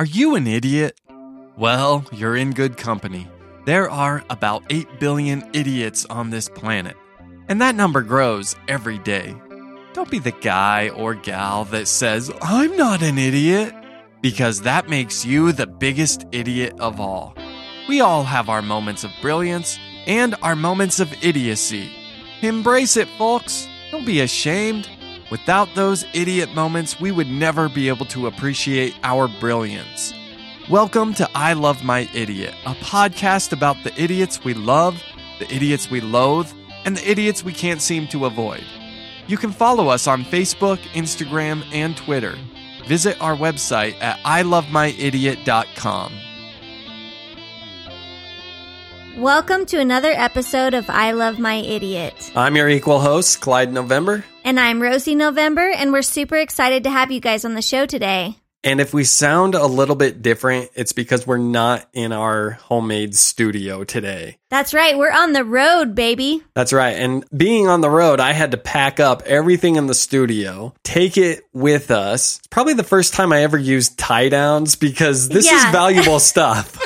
Are you an idiot? Well, you're in good company. There are about 8 billion idiots on this planet, and that number grows every day. Don't be the guy or gal that says, I'm not an idiot, because that makes you the biggest idiot of all. We all have our moments of brilliance and our moments of idiocy. Embrace it, folks. Don't be ashamed. Without those idiot moments, we would never be able to appreciate our brilliance. Welcome to I Love My Idiot, a podcast about the idiots we love, the idiots we loathe, and the idiots we can't seem to avoid. You can follow us on Facebook, Instagram, and Twitter. Visit our website at ilovemyidiot.com. Welcome to another episode of I Love My Idiot. I'm your equal host, Clyde November. And I'm Rosie November, and we're super excited to have you guys on the show today. And if we sound a little bit different, it's because we're not in our homemade studio today. That's right. We're on the road, baby. That's right. And being on the road, I had to pack up everything in the studio, take it with us. It's probably the first time I ever used tie downs because this Yeah. is valuable stuff.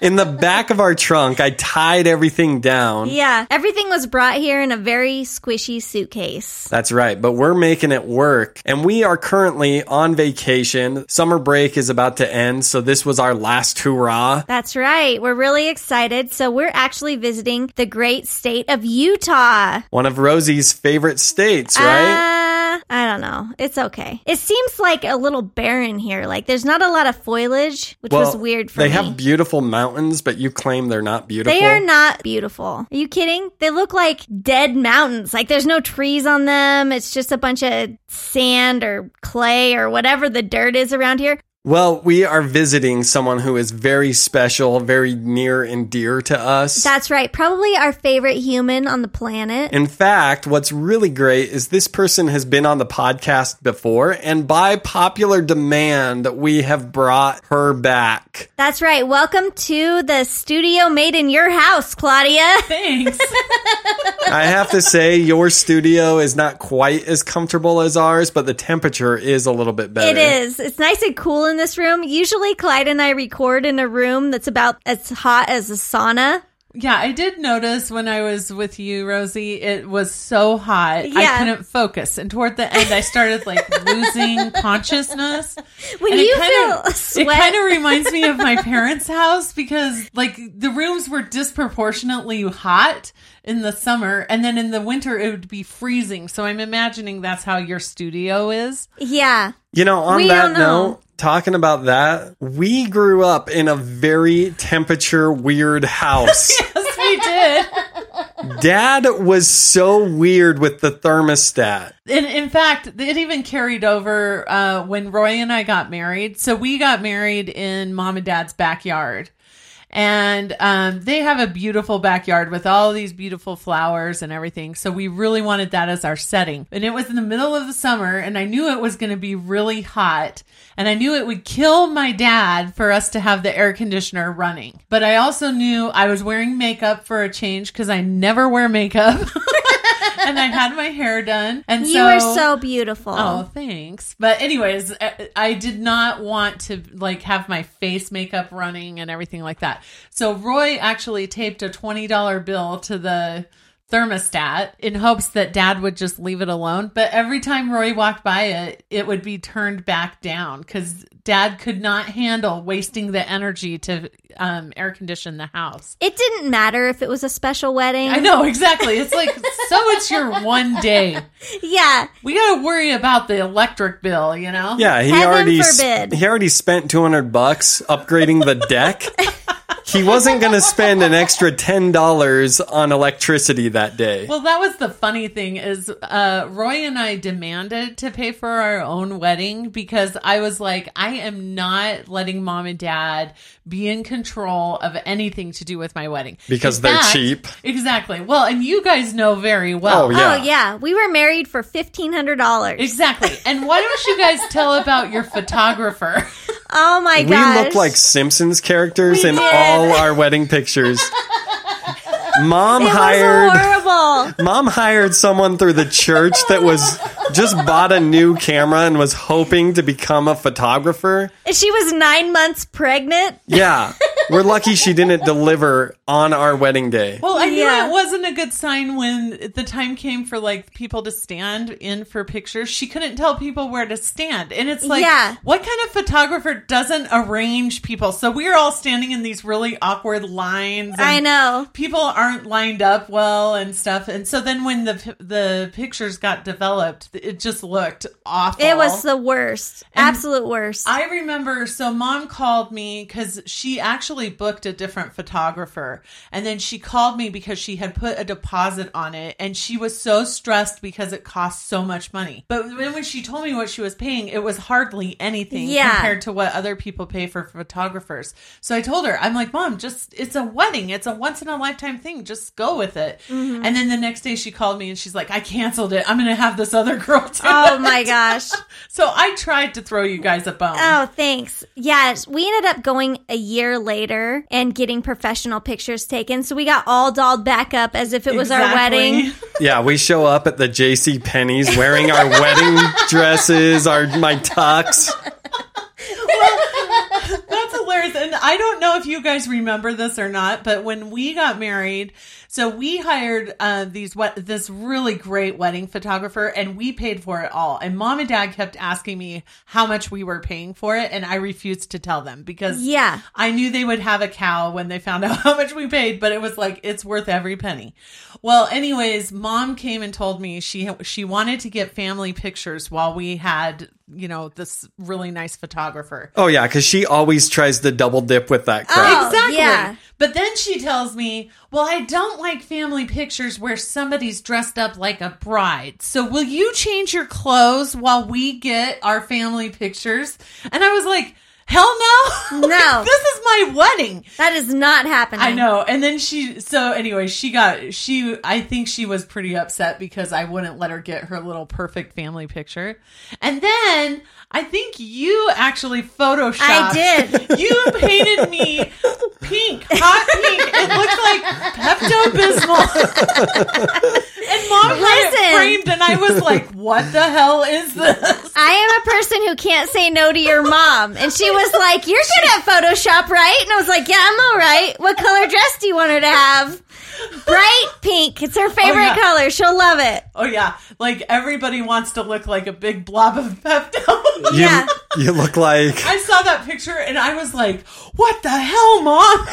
In the back of our trunk, I tied everything down. Yeah, everything was brought here in a very squishy suitcase. That's right, but we're making it work. And we are currently on vacation. Summer break is about to end, so this was our last hurrah. That's right. We're really excited. So, we're actually visiting the great state of Utah. One of Rosie's favorite states, right? Uh, I don't know. It's okay. It seems like a little barren here. Like, there's not a lot of foliage, which was weird for they me. They have beautiful mountains, but you claim they're not beautiful. They are not beautiful. Are you kidding? They look like dead mountains. Like there's no trees on them. It's just a bunch of sand or clay or whatever the dirt is around here. Well, we are visiting someone who is very special, very near and dear to us. That's right. Probably our favorite human on the planet. In fact, what's really great is this person has been on the podcast before, and by popular demand, we have brought her back. That's right. Welcome to the studio made in your house, Claudia. Thanks. I have to say, your studio is not quite as comfortable as ours, but the temperature is a little bit better. It is. It's nice and cool in this room. Usually, Clyde and I record in a room that's about as hot as a sauna. Yeah, I did notice when I was with you, Rosie, it was so hot. Yeah. I couldn't focus. And toward the end, I started like losing consciousness. When And you it kind feel of, sweat, It kind of reminds me of my parents' house because like the rooms were disproportionately hot in the summer and then in the winter it would be freezing. So I'm imagining that's how your studio is. yeah. You know, on We that know. note, talking about that, we grew up in a very temperature weird house. Yes, we did. Dad was so weird with the thermostat. In, in fact, it even carried over uh, when Roy and I got married. So we got married in mom and dad's backyard. And um, they have a beautiful backyard with all these beautiful flowers and everything. So we really wanted that as our setting. And it was in the middle of the summer, and I knew it was going to be really hot. And I knew it would kill my dad for us to have the air conditioner running. But I also knew I was wearing makeup for a change because I never wear makeup. and I had my hair done. And You so, are so beautiful. Oh, thanks. But anyways, I- I did not want to like have my face makeup running and everything like that. So Roy actually taped a $20 bill to the thermostat in hopes that dad would just leave it alone. But every time Roy walked by it, it would be turned back down cuz dad could not handle wasting the energy to um, air condition the house. It didn't matter if it was a special wedding. I know exactly. It's like so it's your one day. Yeah. We got to worry about the electric bill, you know? Yeah, he Heaven already s- forbid. he already spent 200 bucks upgrading the deck. he wasn't going to spend an extra $10 on electricity that day. Well, that was the funny thing is uh, Roy and I demanded to pay for our own wedding because I was like, I am not letting mom and dad be in control of anything to do with my wedding Because In they're cheap. Exactly. Well, and you guys know very well. Oh, yeah. Oh yeah, we were married for fifteen hundred dollars. Exactly. And why don't you guys tell about your photographer? Oh my god. We look like Simpsons characters We in did. all our wedding pictures. Mom it was hired horrible. Mom hired someone through the church that was just bought a new camera and was hoping to become a photographer. She was nine months pregnant. Yeah. We're lucky she didn't deliver on our wedding day. Well, I knew Yeah. it wasn't a good sign when the time came for like people to stand in for pictures. She couldn't tell people where to stand. And it's like, Yeah. what kind of photographer doesn't arrange people? So we were all standing in these really awkward lines. and I know. People aren't lined up well and stuff. And so then when the the pictures got developed, it just looked awful. It was the worst, And absolute worst. I remember, so mom called me because she actually booked a different photographer. And then she called me because she had put a deposit on it. And she was so stressed because it cost so much money. But then when she told me what she was paying, it was hardly anything Yeah. compared to what other people pay for photographers. So I told her, I'm like, mom, just, it's a wedding. It's a once in a lifetime thing. Just go with it. Mm-hmm. And then the next day she called me and she's like, I canceled it. I'm going to have this other girl do oh it." my gosh. So I tried to throw you guys a bone. Oh, thanks. Yes, we ended up going a year later and getting professional pictures taken. So we got all dolled back up as if it was our wedding. Yeah, we show up at the JC Penney's wearing our wedding dresses, our my tux. Well, That's hilarious. And I don't know if you guys remember this or not, but when we got married, so we hired uh, these what this really great wedding photographer, and we paid for it all. And mom and dad kept asking me how much we were paying for it, and I refused to tell them because Yeah. I knew they would have a cow when they found out how much we paid, but it was like it's worth every penny. Well, anyways, mom came and told me she she wanted to get family pictures while we had you know this really nice photographer. Oh yeah, because she always tries to double dip with that crap. Oh, Exactly. yeah. But then she tells me, Well, I don't like family pictures where somebody's dressed up like a bride. So will you change your clothes while we get our family pictures? And I was like, Hell no. No. this is my wedding. That is not happening. I know. And then she, so anyway, she got, she, I think she was pretty upset because I wouldn't let her get her little perfect family picture. And then I think you actually photoshopped. I did. You painted me pink, hot pink. It looked like Pepto Bismol. and mom had Listen. it framed, and I was like, "What the hell is this?" I am a person who can't say no to your mom. And she was like, You're good at Photoshop, right? And I was like, Yeah, I'm all right. What color dress do you want her to have? Bright pink. It's her oh, favorite yeah. color. She'll love it. Oh yeah, like everybody wants to look like a big blob of Pepto. You, Yeah. you look like I saw that picture and I was like, "What the hell, mom?"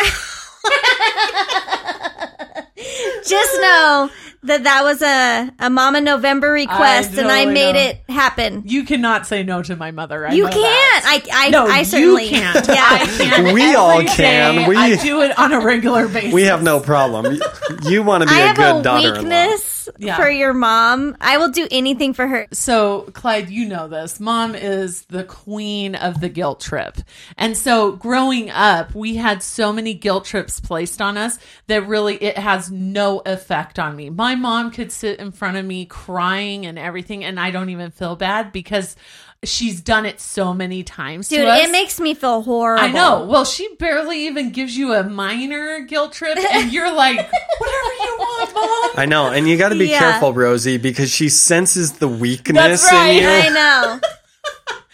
Just know that that was a, a Mama November request, and I totally made know. it happen. You cannot say no to my mother. I You know can't. that. I, I, no, I certainly you can't. Yeah. I can. We every all can. day. We- I do it on a regular basis. we have no problem. You, you want to be I a have good a daughter-in-law. weakness Yeah. for your mom. I will do anything for her. So, Clyde, you know this. Mom is the queen of the guilt trip. And so, growing up, we had so many guilt trips placed on us that really it has no effect on me. My mom could sit in front of me crying and everything, and I don't even feel bad because she's done it so many times. Dude, to us. it makes me feel horrible. I know. Well, she barely even gives you a minor guilt trip, and you're like, whatever you want, mom. I know, and you got to be Yeah. careful, Rosie, because she senses the weakness That's right. in you. I know.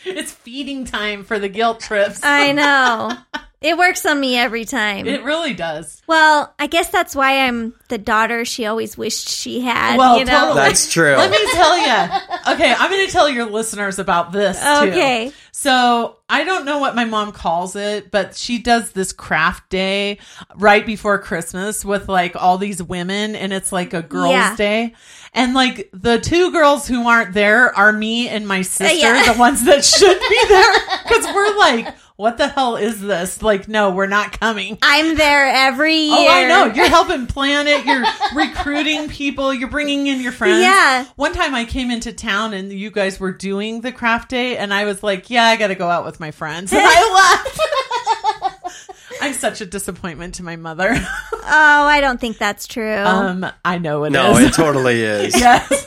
It's feeding time for the guilt trips. I know. It works on me every time. it really does. well, I guess that's why I'm the daughter she always wished she had. Well, you know? totally. That's true. Let me tell you. Okay, I'm going to tell your listeners about this too. Okay. So I don't know what my mom calls it, but she does this craft day right before Christmas with like all these women, and it's like a girls' Yeah. day. And like the two girls who aren't there are me and my uh, sister, yeah. the ones that should be there, because we're like. What the hell is this? Like, no, we're not coming. I'm there every year. Oh, I know. You're helping plan it. You're recruiting people. You're bringing in your friends. Yeah. One time I came into town and you guys were doing the craft day, and I was like, yeah, I got to go out with my friends. And I left. I'm such a disappointment to my mother. Oh, I don't think that's true. Um, I know it is. No, it totally is. yes.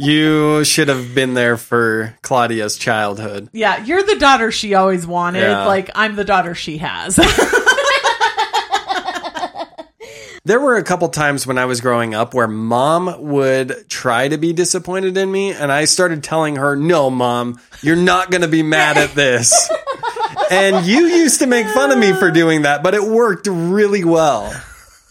You should have been there for Claudia's childhood. Yeah, you're the daughter she always wanted. Yeah. Like, I'm the daughter she has. There were a couple times when I was growing up where mom would try to be disappointed in me, and I started telling her, No, mom, you're not going to be mad at this. and you used to make fun of me for doing that, but it worked really well.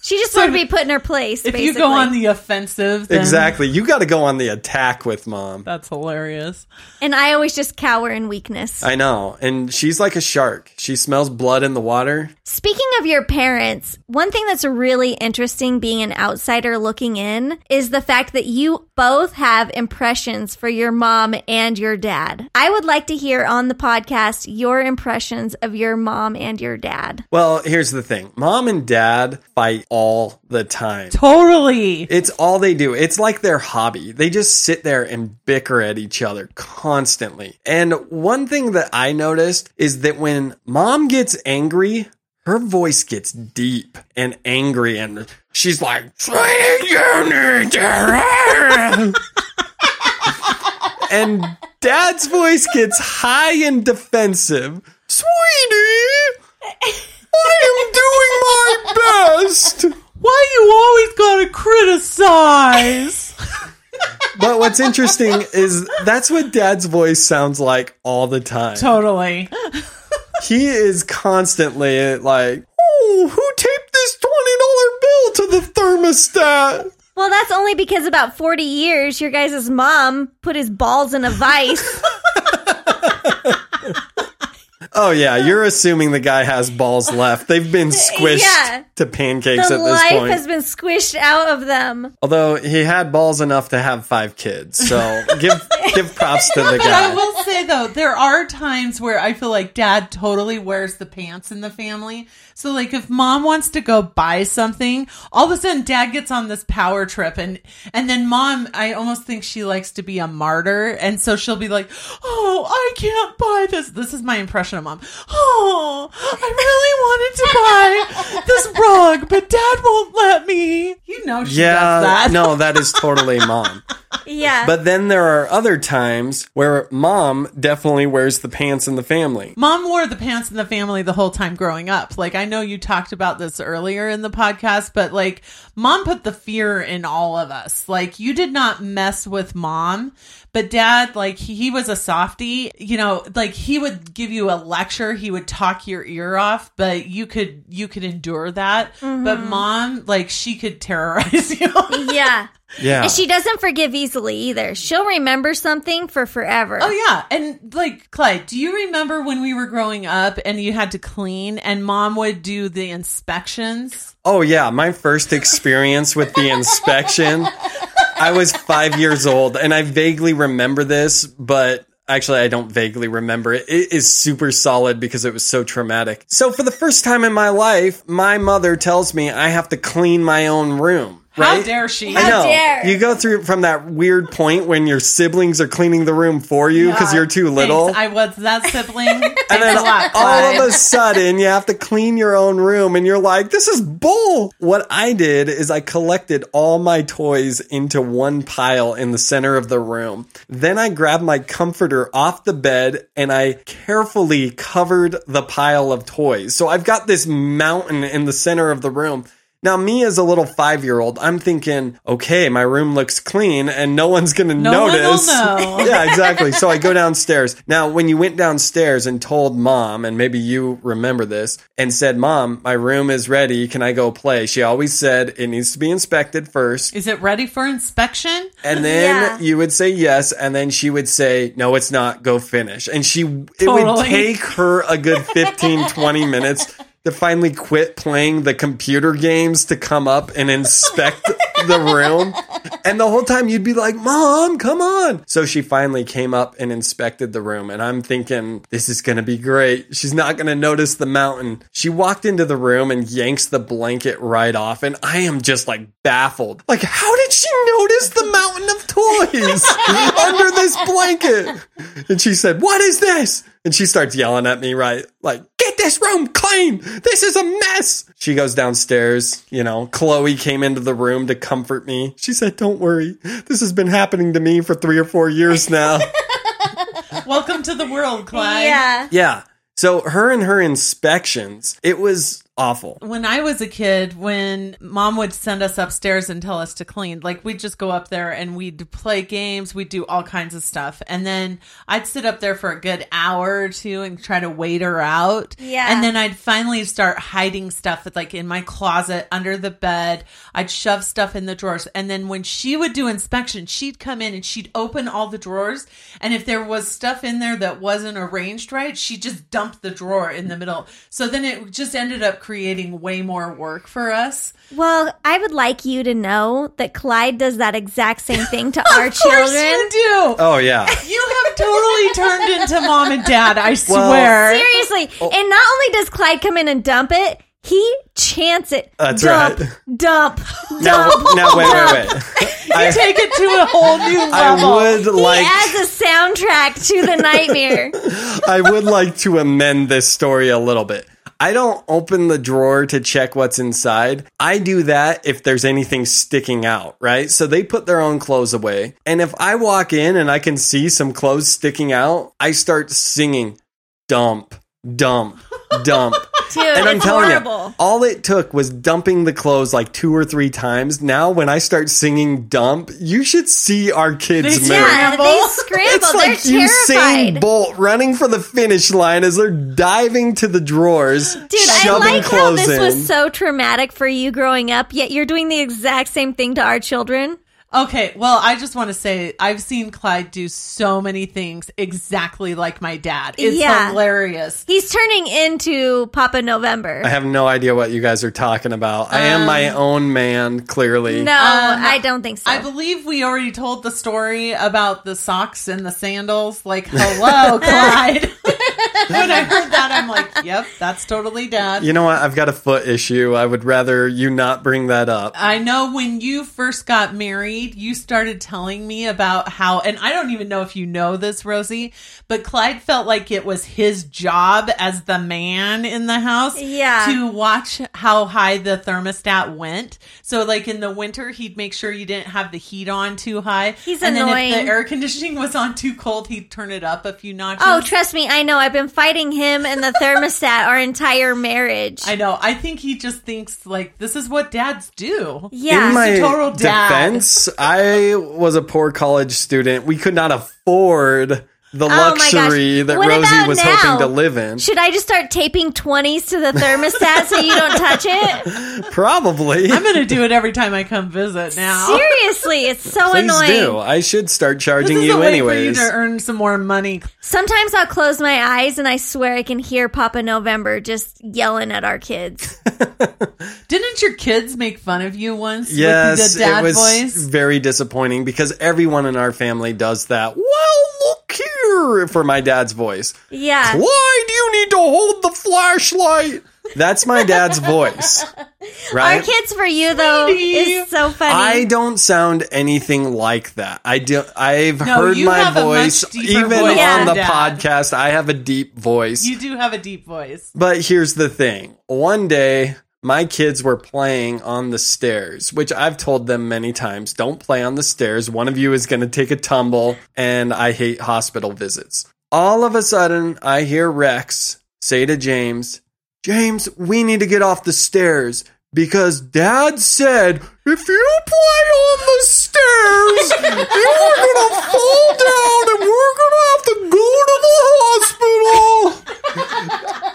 She just wanted to be put in her place. if basically. you go on the offensive, then Exactly. You got to go on the attack with mom. That's hilarious. and I always just cower in weakness. I know. And she's like a shark. She smells blood in the water. Speaking of your parents, one thing that's really interesting being an outsider looking in is the fact that you both have impressions for your mom and your dad. I would like to hear on the podcast your impressions of your mom and your dad. Well, here's the thing mom and dad fight all the time. Totally. It's all they do. It's like their hobby. They just sit there and bicker at each other constantly. And one thing that I noticed is that when mom gets angry, her voice gets deep and angry and she's like, "sweetie." and dad's voice gets high and defensive. Sweetie, I am doing my best. Why you always gotta criticize? But what's interesting is that's what dad's voice sounds like all the time. totally. He is constantly like, oh, who taped this $20 bill to the thermostat? Well, that's only because about 40 years your guys' mom put his balls in a vice. Oh, yeah, you're assuming the guy has balls left. They've been squished Yeah. To pancakes the at this life point. has been squished out of them. Although he had balls enough to have five kids. So give give props to the guy. I guy. will say though, there are times where I feel like dad totally wears the pants in the family. So like if mom wants to go buy something, all of a sudden dad gets on this power trip and and then mom I almost think she likes to be a martyr and so she'll be like, "Oh, I can't buy this." This is my impression of mom. "Oh, I really wanted to buy this rug, but dad won't let me." You know she Yeah, does that. no, that is totally mom. Yeah. But then there are other times where mom definitely wears the pants in the family. Mom wore the pants in the family the whole time growing up. Like, I know you talked about this earlier in the podcast, but like, mom put the fear in all of us. Like, you did not mess with mom, but dad, like, he, he was a softie. You know, like, he would give you a lecture, he would talk your ear off, but you could, you could endure that. But mm-hmm. mom, like, she could terrorize you. yeah. Yeah. And she doesn't forgive easily either. She'll remember something for forever. Oh yeah, and like Clyde, do you remember when we were growing up and you had to clean and mom would do the inspections? Oh yeah, my first experience with the inspection, I was 5 years old and I vaguely remember this, but Actually, I don't vaguely remember it. It is super solid because it was so traumatic. So, for the first time in my life, my mother tells me I have to clean my own room. How dare she? I know. dare. You go through from that weird point when your siblings are cleaning the room for you because you're too little. Thanks, I was that sibling. and then lot, all of a sudden you have to clean your own room and you're like this is bull what i did is i collected all my toys into one pile in the center of the room then i grabbed my comforter off the bed and i carefully covered the pile of toys so i've got this mountain in the center of the room now, me as a little five year old, I'm thinking, okay, my room looks clean and no one's going to No one will notice. know. yeah, exactly. So I go downstairs. Now, when you went downstairs and told mom, and maybe you remember this, and said, Mom, my room is ready. Can I go play? She always said it needs to be inspected first. Is it ready for inspection? And then Yeah. you would say yes, and then she would say, No, it's not. Go finish. And she, it would take her a good 15, 20 minutes to finally quit playing the computer games to come up and inspect the room. And the whole time you'd be like, Mom, come on. So she finally came up and inspected the room. And I'm thinking, this is going to be great. She's not going to notice the mountain. She walked into the room and yanks the blanket right off. And I am just like baffled. Like, how did she notice the mountain of toys under this blanket? And she said, What is this? And she starts yelling at me, right? Like, get this room clean. This is a mess. She goes downstairs. You know, Chloe came into the room to comfort me. She said, Don't worry. This has been happening to me for three or four years now. Welcome to the world, Clyde. Yeah. yeah. So her and her inspections, it was awful. When I was a kid, when mom would send us upstairs and tell us to clean, like we'd just go up there and we'd play games, we'd do all kinds of stuff. And then I'd sit up there for a good hour or two and try to wait her out. Yeah. And then I'd finally start hiding stuff like in my closet, under the bed. I'd shove stuff in the drawers. And then when she would do inspection, she'd come in and she'd open all the drawers. And if there was stuff in there that wasn't arranged right, she'd just dump the drawer in the middle. So then it just ended up creating way more work for us. Well, I would like you to know that Clyde does that exact same thing to our of course children. you do. Oh, yeah. You have totally turned into mom and dad. I swear. Seriously. Oh. And not only does Clyde come in and dump it, he chants it. That's dump, right. Dump, Now, dump. now wait, wait, wait. you I, take it to a whole new level. I would He like. adds a soundtrack to the nightmare. I would like to amend this story a little bit. I don't open the drawer to check what's inside. I do that if there's anything sticking out, right? So they put their own clothes away. And if I walk in and I can see some clothes sticking out, I start singing dump, dump, dump. Dude, And I'm it's telling horrible. you, all it took was dumping the clothes like two or three times. Now, when I start singing dump, you should see our kids They move. Yeah, Scramble. they scramble. It's like They're Usain terrified. Bolt running for the finish line as they're diving to the drawers, Dude, I shoving like how clothes this in. was so traumatic for you growing up, yet you're doing the exact same thing to our children. Okay, well, I just want to say I've seen Clyde do so many things exactly like my dad. It's Yeah. hilarious. He's turning into Papa November. I have no idea what you guys are talking about. I am my own man, clearly. no, Um, I don't think so. I believe we already told the story about the socks and the sandals. Like, hello, Clyde. when I heard that, I'm like, yep, that's totally dad. You know what? I've got a foot issue. I would rather you not bring that up. I know when you first got married, you started telling me about how, and I don't even know if you know this, Rosie, but Clyde felt like it was his job as the man in the house Yeah. to watch how high the thermostat went. So, like in the winter, he'd make sure you didn't have the heat on too high. He's and annoying. then if the air conditioning was on too cold, he'd turn it up a few notches. oh, trust me, I know. I've been fighting him and the thermostat our entire marriage. I know. I think he just thinks like this is what dads do. yeah. In my total dad. defense, I was a poor college student. We could not afford the Oh luxury that What Rosie was now? hoping to live in. Should I just start taping 20s to the thermostat so you don't touch it? Probably. I'm gonna do it every time I come visit now. Seriously, it's so Please annoying. do. I should start This charging is you a way anyways. for you to earn some more money. Sometimes I'll close my eyes and I swear I can hear Papa November just yelling at our kids. Didn't your kids make fun of you once Yes, with the dad it was voice? very disappointing because everyone in our family does that. Well, look here for my dad's voice. Yeah. Why do you need to hold the flashlight? That's my dad's voice, Our right? kids for you though Sweetie. is so funny. I don't sound anything like that. I do. I've No, heard my have a much voice even voice than on the Dad. podcast. I have a deep voice. You do have a deep voice. But here's the thing. One day, my kids were playing on the stairs, which I've told them many times don't play on the stairs. One of you is going to take a tumble, and I hate hospital visits. All of a sudden, I hear Rex say to James, James, we need to get off the stairs because dad said if you play on the stairs, you're to fall down and we're to have to go to the hospital.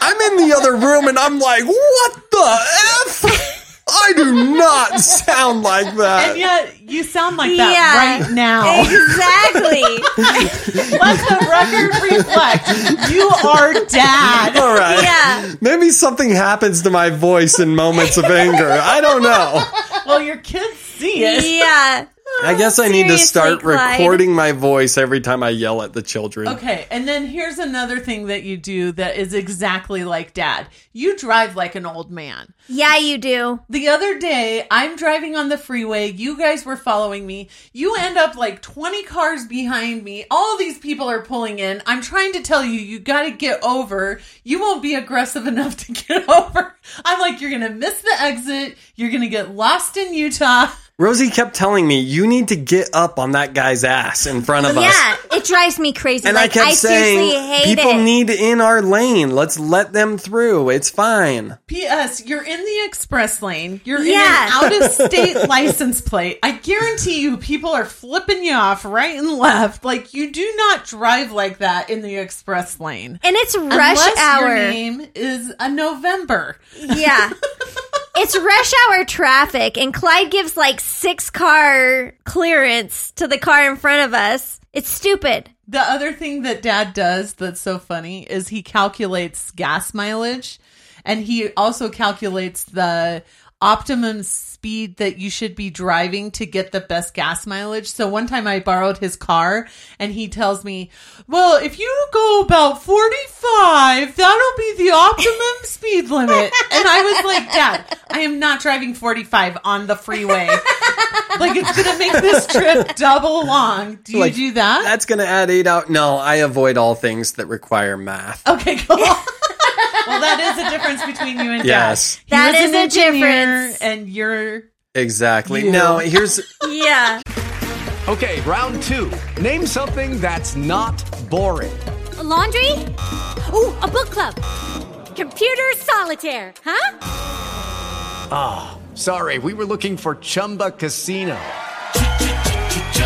I'm in the other room and I'm like, what the F? I do not sound like that. And yet you sound like that Yeah. right now. Exactly. Let the record reflect. You are dad. All right. yeah. Maybe something happens to my voice in moments of anger. I don't know. Well, your kids see it. Yeah. I oh, guess I need to Seriously, start Clyde. recording my voice every time I yell at the children. Okay, and then here's another thing that you do that is exactly like dad. You drive like an old man. Yeah, you do. The other day, I'm driving on the freeway. You guys were following me. You end up like 20 cars behind me. All these people are pulling in. I'm trying to tell you, you got to get over. You won't be aggressive enough to get over. I'm like, you're going to miss the exit. You're going to get lost in Utah. Rosie kept telling me, you need to get up on that guy's ass in front of us. Yeah, it drives me crazy. And like, I kept seriously saying, hate people it. need in our lane. Let's let them through. It's fine. P.S. You're in the express lane. You're Yeah. in an out of state license plate. I guarantee you, people are flipping you off right and left. Like you do not drive like that in the express lane. and it's rush Unless hour. Your name is a November. Yeah. It's rush hour traffic, and Clyde gives like six car clearance to the car in front of us. It's stupid. The other thing that dad does that's so funny is he calculates gas mileage and he also calculates the optimum speed that you should be driving to get the best gas mileage. So one time I borrowed his car and he tells me, "Well, if you go about 45, that'll be the optimum speed limit." And I was like, "Dad, I am not driving 45 on the freeway. like it's going to make this trip double long. Do you Like, do that?" That's going to add eight out. No, I avoid all things that require math. Okay, cool. well, that is a difference between you and Yes. Dad. He That was is an a difference. and you're Exactly. You. No, here's Yeah. Okay, round two. Name something that's not boring. laundry? Ooh, a book club. Computer solitaire, huh? Ah, sorry, we were looking for Chumba Casino.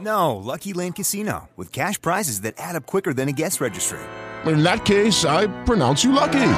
No, Lucky Land Casino, with cash prizes that add up quicker than a guest registry. In that case, I pronounce you lucky.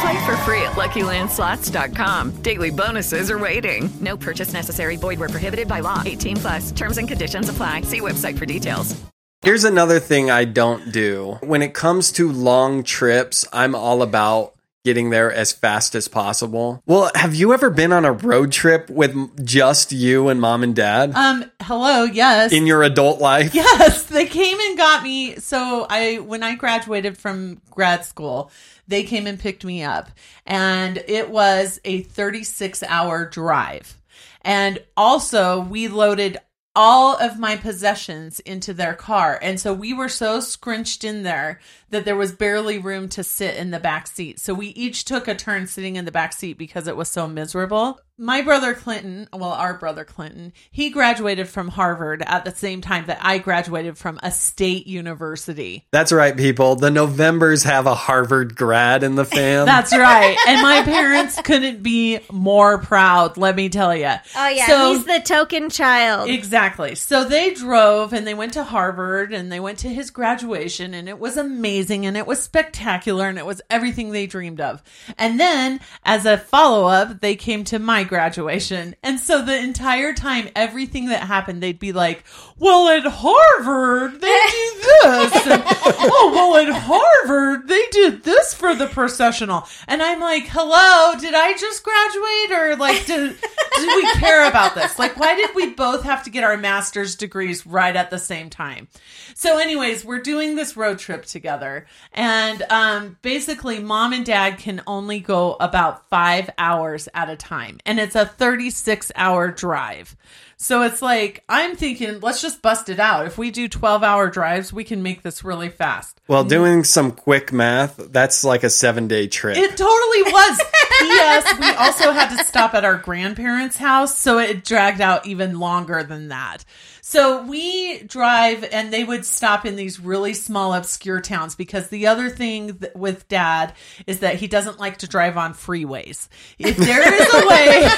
Play for free at LuckyLandSlots.com. Daily bonuses are waiting. No purchase necessary. Void where prohibited by law. 18 plus. Terms and conditions apply. See website for details. here's another thing I don't do. When it comes to long trips, I'm all about getting there as fast as possible. Well, have you ever been on a road trip with just you and mom and dad um hello, yes. in your adult life? Yes, they came and got me. So I when I graduated from grad school, they came and picked me up and it was a 36 hour drive. And also we loaded all of my possessions into their car. And so we were so scrunched in there that there was barely room to sit in the back seat. So we each took a turn sitting in the back seat because it was so miserable. My brother Clinton, well, our brother Clinton, he graduated from Harvard at the same time that I graduated from a state university. That's right, people. The Novembers have a Harvard grad in the fam. That's right. And my parents couldn't be more proud, let me tell you. Oh yeah, So- he's the token child. Exactly. So they drove and they went to Harvard and they went to his graduation and it was amazing and it was spectacular and it was everything they dreamed of. And then as a follow up, they came to my graduation. And so the entire time, everything that happened, they'd be like, well, at Harvard, they do this. And, oh, well, at Harvard, they did this for the processional. And I'm like, hello, did I just graduate or like, did, did we care about this? Like, why did we both have to get our master's degrees right at the same time? So, anyways, we're doing this road trip together. And um, basically, mom and dad can only go about five hours at a time. And it's a 36 hour drive. So it's like, I'm thinking, let's just bust it out. If we do 12 hour drives, we can make this really fast. well, doing some quick math, that's like a seven day trip. It totally was. P.S. We also had to stop at our grandparents' house, so it dragged out even longer than that. So we drive, and they would stop in these really small, obscure towns because the other thing th- with dad is that he doesn't like to drive on freeways. If there is a way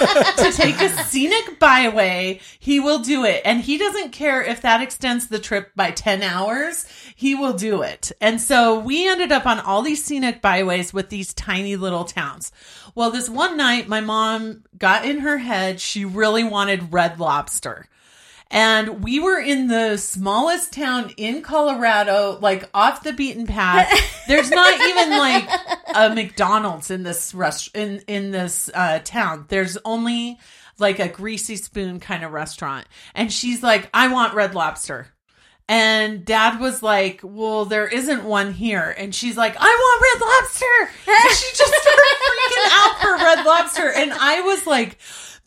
to take a scenic byway, he will do it. And he doesn't care if that extends the trip by 10 hours, he will do it. And so we ended up on all these scenic byways with these tiny little towns. Well, this one night, my mom got in her head, she really wanted red lobster. And we were in the smallest town in Colorado, like off the beaten path. There's not even like a McDonald's in this rest in in this uh, town. There's only like a greasy spoon kind of restaurant. And she's like, "I want red lobster." And dad was like, Well, there isn't one here. And she's like, I want red lobster. And she just started freaking out for red lobster. And I was like,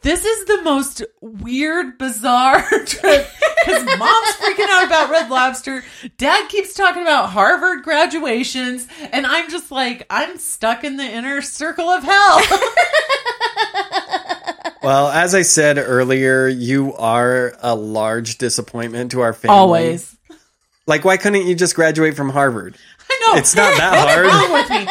this is the most weird, bizarre trip because mom's freaking out about Red Lobster. Dad keeps talking about Harvard graduations, and I'm just like, I'm stuck in the inner circle of hell. Well, as I said earlier, you are a large disappointment to our family. Always. Like, why couldn't you just graduate from Harvard? I know. It's not that What's hard. wrong with me?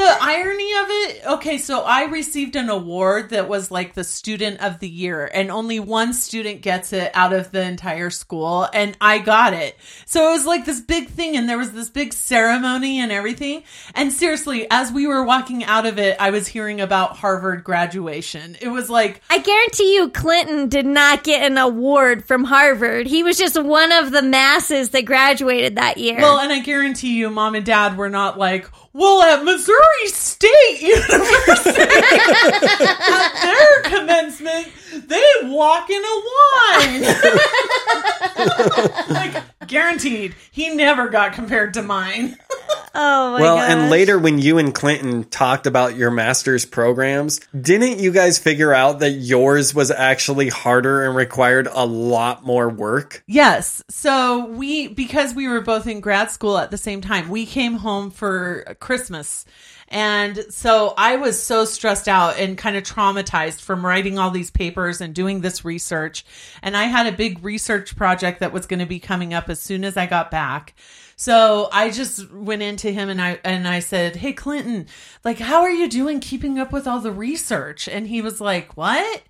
The irony of it, okay, so I received an award that was like the student of the year, and only one student gets it out of the entire school, and I got it. So it was like this big thing, and there was this big ceremony and everything. And seriously, as we were walking out of it, I was hearing about Harvard graduation. It was like, I guarantee you, Clinton did not get an award from Harvard. He was just one of the masses that graduated that year. well, and I guarantee you, mom and dad were not like, well, at Missouri State University, at their commencement, they walk in a line. like, guaranteed, he never got compared to mine. oh my god. well, gosh. and later when you and Clinton talked about your master's programs, didn't you guys figure out that yours was actually harder and required a lot more work? Yes. So we, because we were both in grad school at the same time, we came home for Christmas. And so I was so stressed out and kind of traumatized from writing all these papers and doing this research. And I had a big research project that was going to be coming up as soon as I got back. So I just went into him and I and I said, "Hey Clinton, like how are you doing keeping up with all the research?" And he was like, "What?"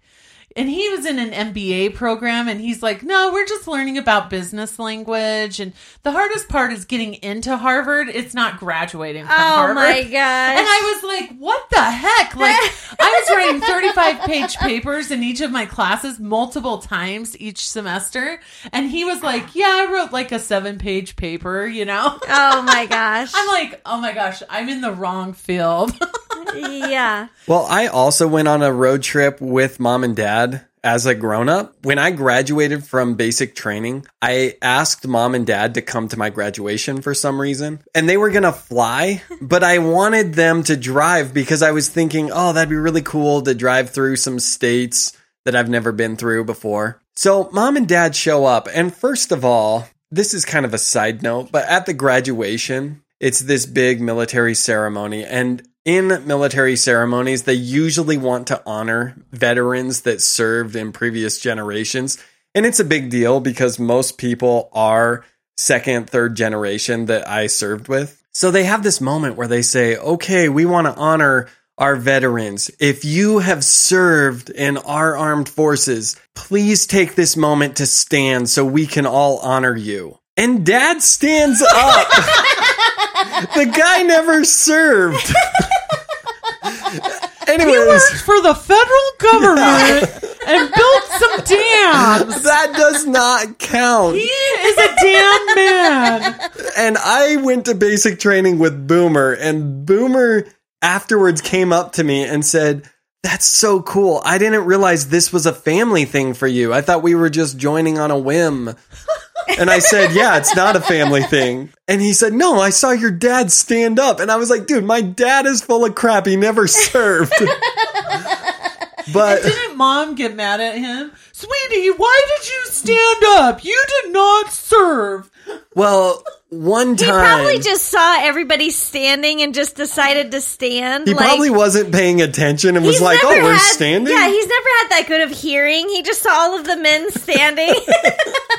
And he was in an MBA program and he's like, no, we're just learning about business language. And the hardest part is getting into Harvard. It's not graduating from Oh Harvard. Oh my gosh. And I was like, what the heck? Like, I was writing 35 page papers in each of my classes multiple times each semester. And he was like, yeah, I wrote like a seven page paper, you know? oh my gosh. I'm like, oh my gosh, I'm in the wrong field. yeah. Well, I also went on a road trip with mom and dad as a grown up. When I graduated from basic training, I asked mom and dad to come to my graduation for some reason. And they were going to fly, but I wanted them to drive because I was thinking, oh, that'd be really cool to drive through some states that I've never been through before. So mom and dad show up. And first of all, this is kind of a side note, but at the graduation, it's this big military ceremony. And in military ceremonies, they usually want to honor veterans that served in previous generations. And it's a big deal because most people are second, third generation that I served with. So they have this moment where they say, okay, we want to honor our veterans. If you have served in our armed forces, please take this moment to stand so we can all honor you. And dad stands up. the guy never served. Anyways, he worked for the federal government and built some dams. that does not count. He is a damn man. and I went to basic training with Boomer, and Boomer afterwards came up to me and said, That's so cool. I didn't realize this was a family thing for you. I thought we were just joining on a whim. And I said, Yeah, it's not a family thing. And he said, No, I saw your dad stand up. And I was like, Dude, my dad is full of crap. He never served. but Didn't mom get mad at him? Sweetie, why did you stand up? You did not serve. Well, one time. He probably just saw everybody standing and just decided to stand. he like, probably wasn't paying attention and was like, "Oh, never we're standing." Yeah, he's never had that good of hearing. He just saw all of the men standing.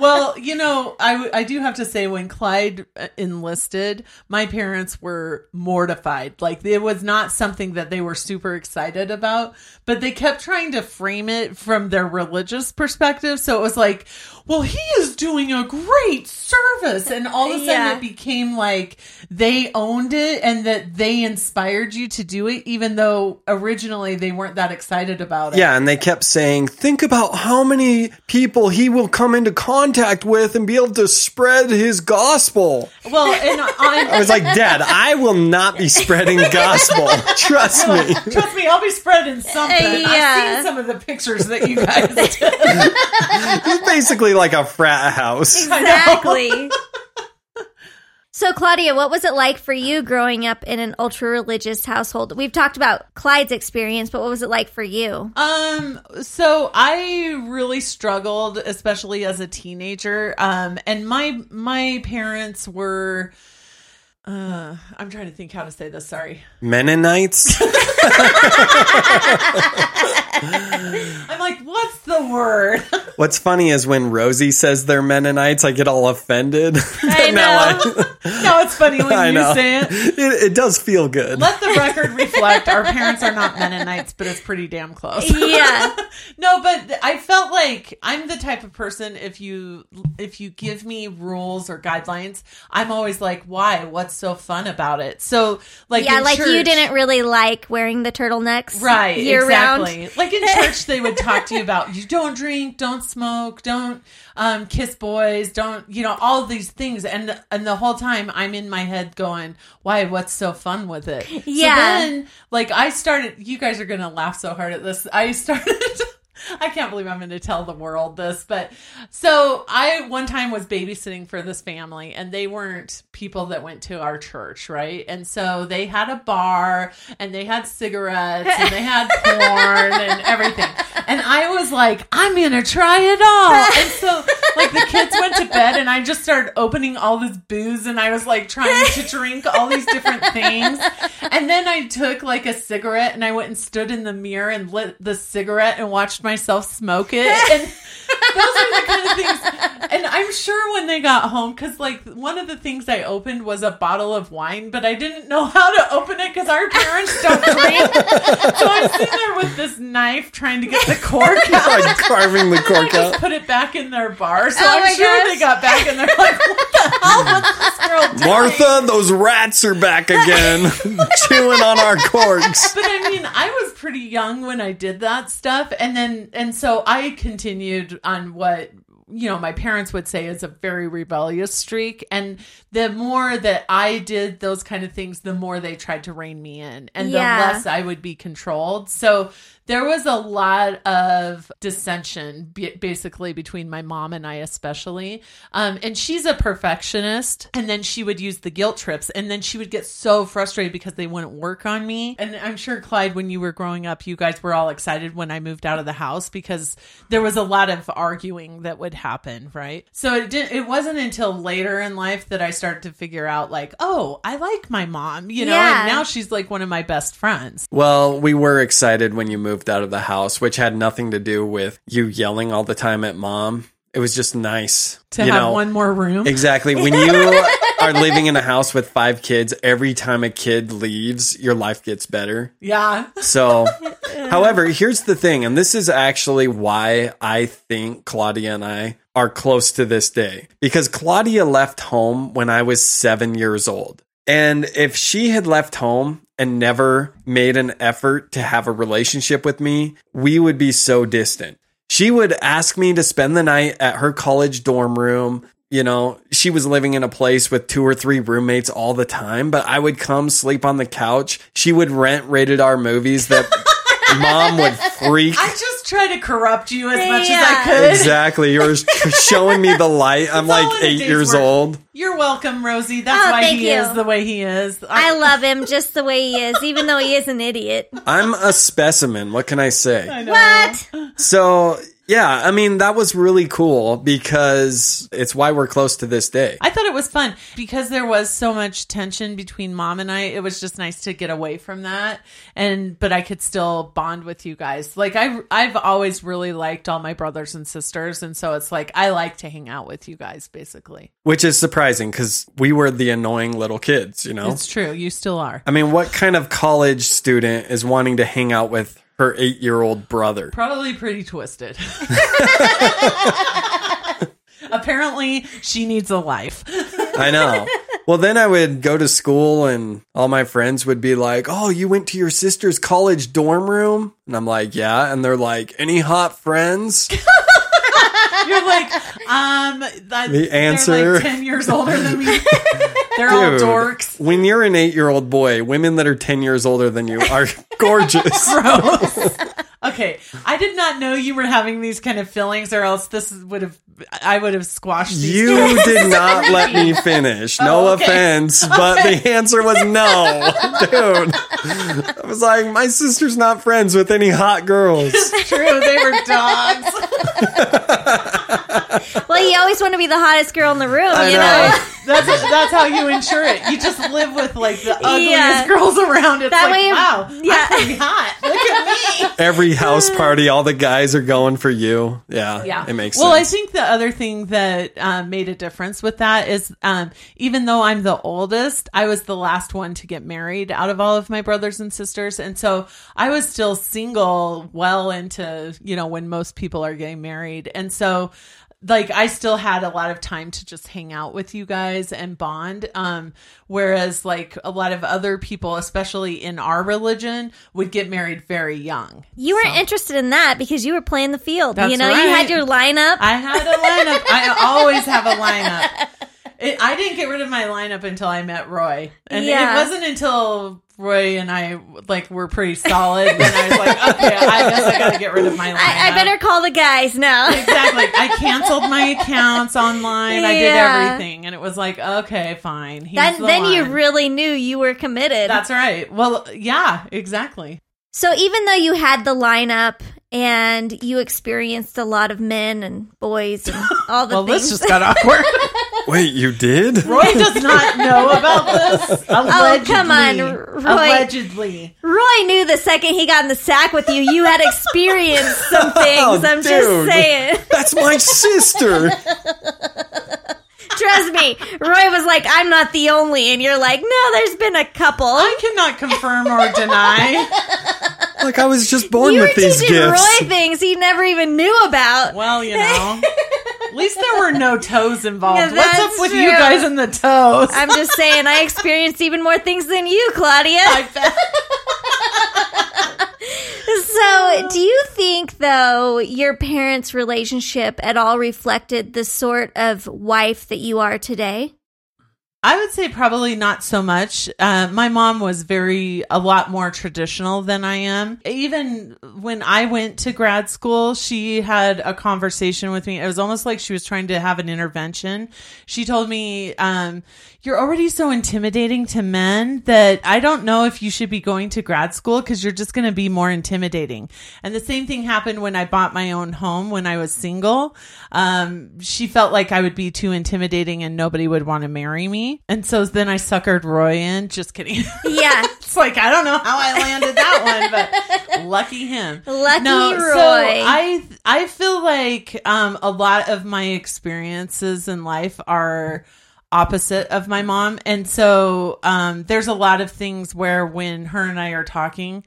well, you know, I, I do have to say, when Clyde uh, enlisted, my parents were mortified. Like, it was not something that they were super excited about, but they kept trying to frame it from their religious perspective. So it was like, well, he is doing a great service. And all of a sudden Yeah. it became like they owned it and that they inspired you to do it, even though originally they weren't that excited about it. Yeah, and they kept saying, think about how many people he will come into contact with and be able to spread his gospel. Well, and on, I was like, Dad, I will not be spreading gospel. Trust me. Trust me, I'll be spreading something. Uh, yeah. I've seen some of the pictures that you guys did. It's basically like a frat house. exactly. So, Claudia, what was it like for you growing up in an ultra religious household? We've talked about Clyde's experience, but what was it like for you? Um, so I really struggled, especially as a teenager. Um, and my my parents were. Uh, I'm trying to think how to say this. Sorry. Mennonites? I'm like, what's the word? What's funny is when Rosie says they're Mennonites, I get all offended. I Now know. no, it's funny when I you know. say it. It, it does feel good. Let the record reflect our parents are not Mennonites, but it's pretty damn close. yeah. no, but I felt like I'm the type of person if you if you give me rules or guidelines, I'm always like, why? What's so fun about it? So like yeah, in like you didn't really like wearing the turtlenecks Right, year exactly. round. Like in church, they would talk to you about you don't drink, don't smoke, don't um, kiss boys, don't you know all these things, and and the whole time I'm in my head going, why? What's so fun with it? Yeah. So then, like I started. You guys are gonna laugh so hard at this. I started. I can't believe I'm going to tell the world this, but so I one time was babysitting for this family and they weren't people that went to our church, right? And so they had a bar and they had cigarettes and they had porn and everything. And I was like, I'm going to try it all. And so like the kids went to bed and I just started opening all this booze and I was like trying to drink all these different things. And then I took like a cigarette and I went and stood in the mirror and lit the cigarette and watched myself smoke it. And those are the kind of things. And I'm sure when they got home, because like one of the things I opened was a bottle of wine, but I didn't know how to open it because our parents don't drink. So I'm sitting there with this knife trying to get the cork out. like carving the I cork just out. put it back in their bar. So Oh I'm sure gosh. they got back and they're like, what the hell was this girl doing? Martha, those rats are back again, chewing on our corks. but I mean, I was pretty young when I did that stuff, and then and so I continued on what you know my parents would say is a very rebellious streak, and the more that I did those kind of things, the more they tried to rein me in, and Yeah. the less I would be controlled. So there was a lot of dissension, basically between my mom and I, especially. Um, and she's a perfectionist, and then she would use the guilt trips, and then she would get so frustrated because they wouldn't work on me. And I'm sure Clyde, when you were growing up, you guys were all excited when I moved out of the house because there was a lot of arguing that would happen, right? So it didn't. It wasn't until later in life that I started to figure out, like, oh, I like my mom, you know, Yeah. and now she's like one of my best friends. Well, we were excited when you moved out of the house, which had nothing to do with you yelling all the time at mom. It was just nice To you have know. one more room. Exactly. When you are living in a house with five kids, every time a kid leaves, your life gets better. Yeah. So, however, here's the thing, and this is actually why I think Claudia and I are close to this day. Because Claudia left home when I was seven years old. And if she had left home and never made an effort to have a relationship with me, we would be so distant. She would ask me to spend the night at her college dorm room. You know, she was living in a place with two or three roommates all the time, but I would come sleep on the couch. She would rent rated R movies that mom would freak. I just try to corrupt you as much as I could. Exactly. You were showing me the light. I'm It's all like in a eight day's years work. old. You're welcome, Rosie. That's Oh, why thank he you. is the way he is. I love him just the way he is, even though he is an idiot. I'm a specimen. What can I say? I know. What? So, Yeah, I mean, that was really cool because it's why we're close to this day. I thought it was fun because there was so much tension between mom and I. It was just nice to get away from that and but I could still bond with you guys. Like I I've always really liked all my brothers and sisters and so it's like I like to hang out with you guys basically. Which is surprising because we were the annoying little kids, you know? It's true. You still are. I mean, what kind of college student is wanting to hang out with her eight year old brother? Probably pretty twisted. Apparently, she needs a life. I know. Well, then I would go to school and all my friends would be like, Oh, you went to your sister's college dorm room? And I'm like, Yeah. And they're like, Any hot friends? You're like, um, that, The They're answer- like ten years older than me. they're all Dude, dorks. When you're an eight year old boy, women that are 10 years older than you are gorgeous. Okay, I did not know you were having these kind of feelings, or else this would have I would have squashed. These You did not let me finish. No Oh, okay. offense, but Okay. the answer was no. Dude. I was like, my sister's not friends with any hot girls. It's true. They were dogs. Well, you always want to be the hottest girl in the room, I you know. know? That's that's how you ensure it. You just live with like the ugliest Yeah. girls around. It's That like, way- wow, yeah. I'm pretty hot. Look at me. Every house party, all the guys are going for you. Yeah, Yeah, it makes well, sense. I think the other thing that um, made a difference with that is, um, even though I'm the oldest, I was the last one to get married out of all of my brothers and sisters, and so I was still single well into you know when most people are getting married, and so like I still had a lot of time to just hang out with you guys and bond. Um, whereas like a lot of other people, especially in our religion, would get married very young. You weren't interested in that because you were playing the field. That's you know, you had your lineup. I had a lineup. I always have a lineup. It, I didn't get rid of my lineup until I met Roy, and Yeah. it wasn't until Roy and I like were pretty solid. And I was like, okay, I guess I got to get rid of my lineup. I, I better call the guys now. exactly. I canceled my accounts online. I did everything, and it was like, okay, fine. He's Then, the then you really knew you were committed. That's right. Well, yeah, exactly. So even though you had the lineup and you experienced a lot of men and boys and all the Well, things, this just got awkward. Wait, you did? Roy does not know about this. Oh, come on, Roy. Allegedly. Roy knew the second he got in the sack with you, you had experienced some things. Oh, I'm dude. just saying. That's my sister. Trust me. Roy was like, I'm not the only. And you're like, no, there's been a couple. I cannot confirm or deny. Like I was just born you were with these teaching gifts. Roy things he never even knew about. Well, you know. At least there were no toes involved. Yeah, What's up that's with you guys and the toes? I'm just saying, I experienced even more things than you, Claudia. So, do you think, though, your parents' relationship at all reflected the sort of wife that you are today? I would say probably not so much. Uh, my mom was very, a lot more traditional than I am. Even when I went to grad school, she had a conversation with me. It was almost like she was trying to have an intervention. She told me, um, you're already so intimidating to men that I don't know if you should be going to grad school because you're just going to be more intimidating. And the same thing happened when I bought my own home when I was single. Um, she felt like I would be too intimidating and nobody would want to marry me. And so then I suckered Roy in. Just kidding. Yeah. it's like, I don't know how I landed that one, but lucky him. Lucky no, Roy. So I, I feel like, um, a lot of my experiences in life are, opposite of my mom. And so um, there's a lot of things where when her and I are talking,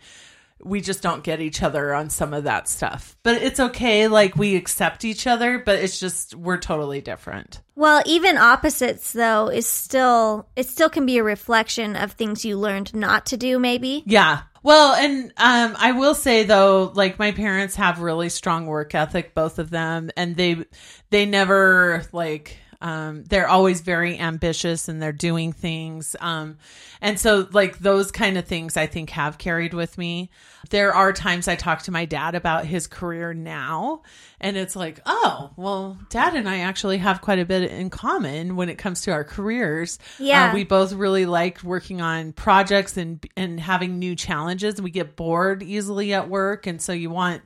we just don't get each other on some of that stuff. But it's okay. Like we accept each other, but it's just we're totally different. Well, even opposites though is still it still can be a reflection of things you learned not to do maybe. Yeah. Well, and um, I will say though, like my parents have really strong work ethic, both of them, and they they never like um, they're always very ambitious and they're doing things. Um, and so like those kind of things I think have carried with me. There are times I talk to my dad about his career now and it's like, oh, well, dad and I actually have quite a bit in common when it comes to our careers. Yeah. Uh, we both really like working on projects and and having new challenges. We get bored easily at work and so you want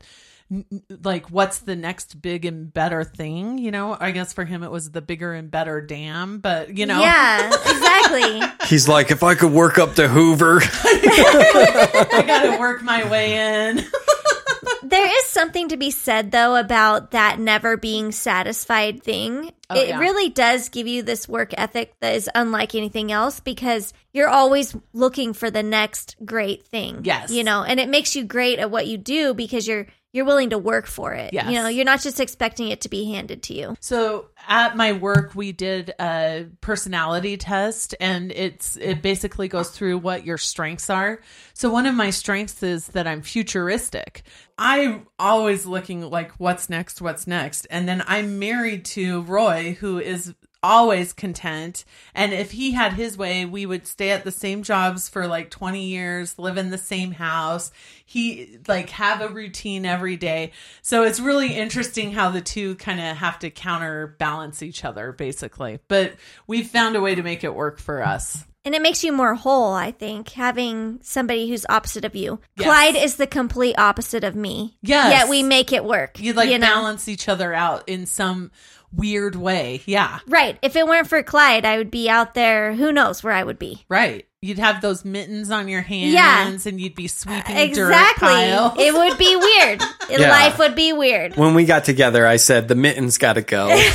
like what's the next big and better thing, you know? I guess for him it was the bigger and better dam, but you know. Yeah, exactly. He's like, if I could work up to Hoover. I got to work my way in. there is something to be said though about that never being satisfied thing. Oh, it yeah. really does give you this work ethic that is unlike anything else because you're always looking for the next great thing. Yes. You know, and it makes you great at what you do because you're you're willing to work for it. Yes. You know, you're not just expecting it to be handed to you. So at my work, we did a personality test, and it's it basically goes through what your strengths are. So one of my strengths is that I'm futuristic. I'm always looking like what's next, what's next, and then I'm married to Roy, who is always content and if he had his way we would stay at the same jobs for like 20 years live in the same house he like have a routine every day so it's really interesting how the two kind of have to counterbalance each other basically but we've found a way to make it work for us And it makes you more whole, I think, having somebody who's opposite of you. Yes. Clyde is the complete opposite of me. Yes. Yet we make it work. you like you know? balance each other out in some weird way yeah Right. If it weren't for Clyde, I would be out there. Who knows where I would be? right you'd have those mittens on your hands Yeah. and you'd be sweeping dirt Exactly. piles. It would be weird. Yeah. Life would be weird. When we got together, I said, the mittens got to go.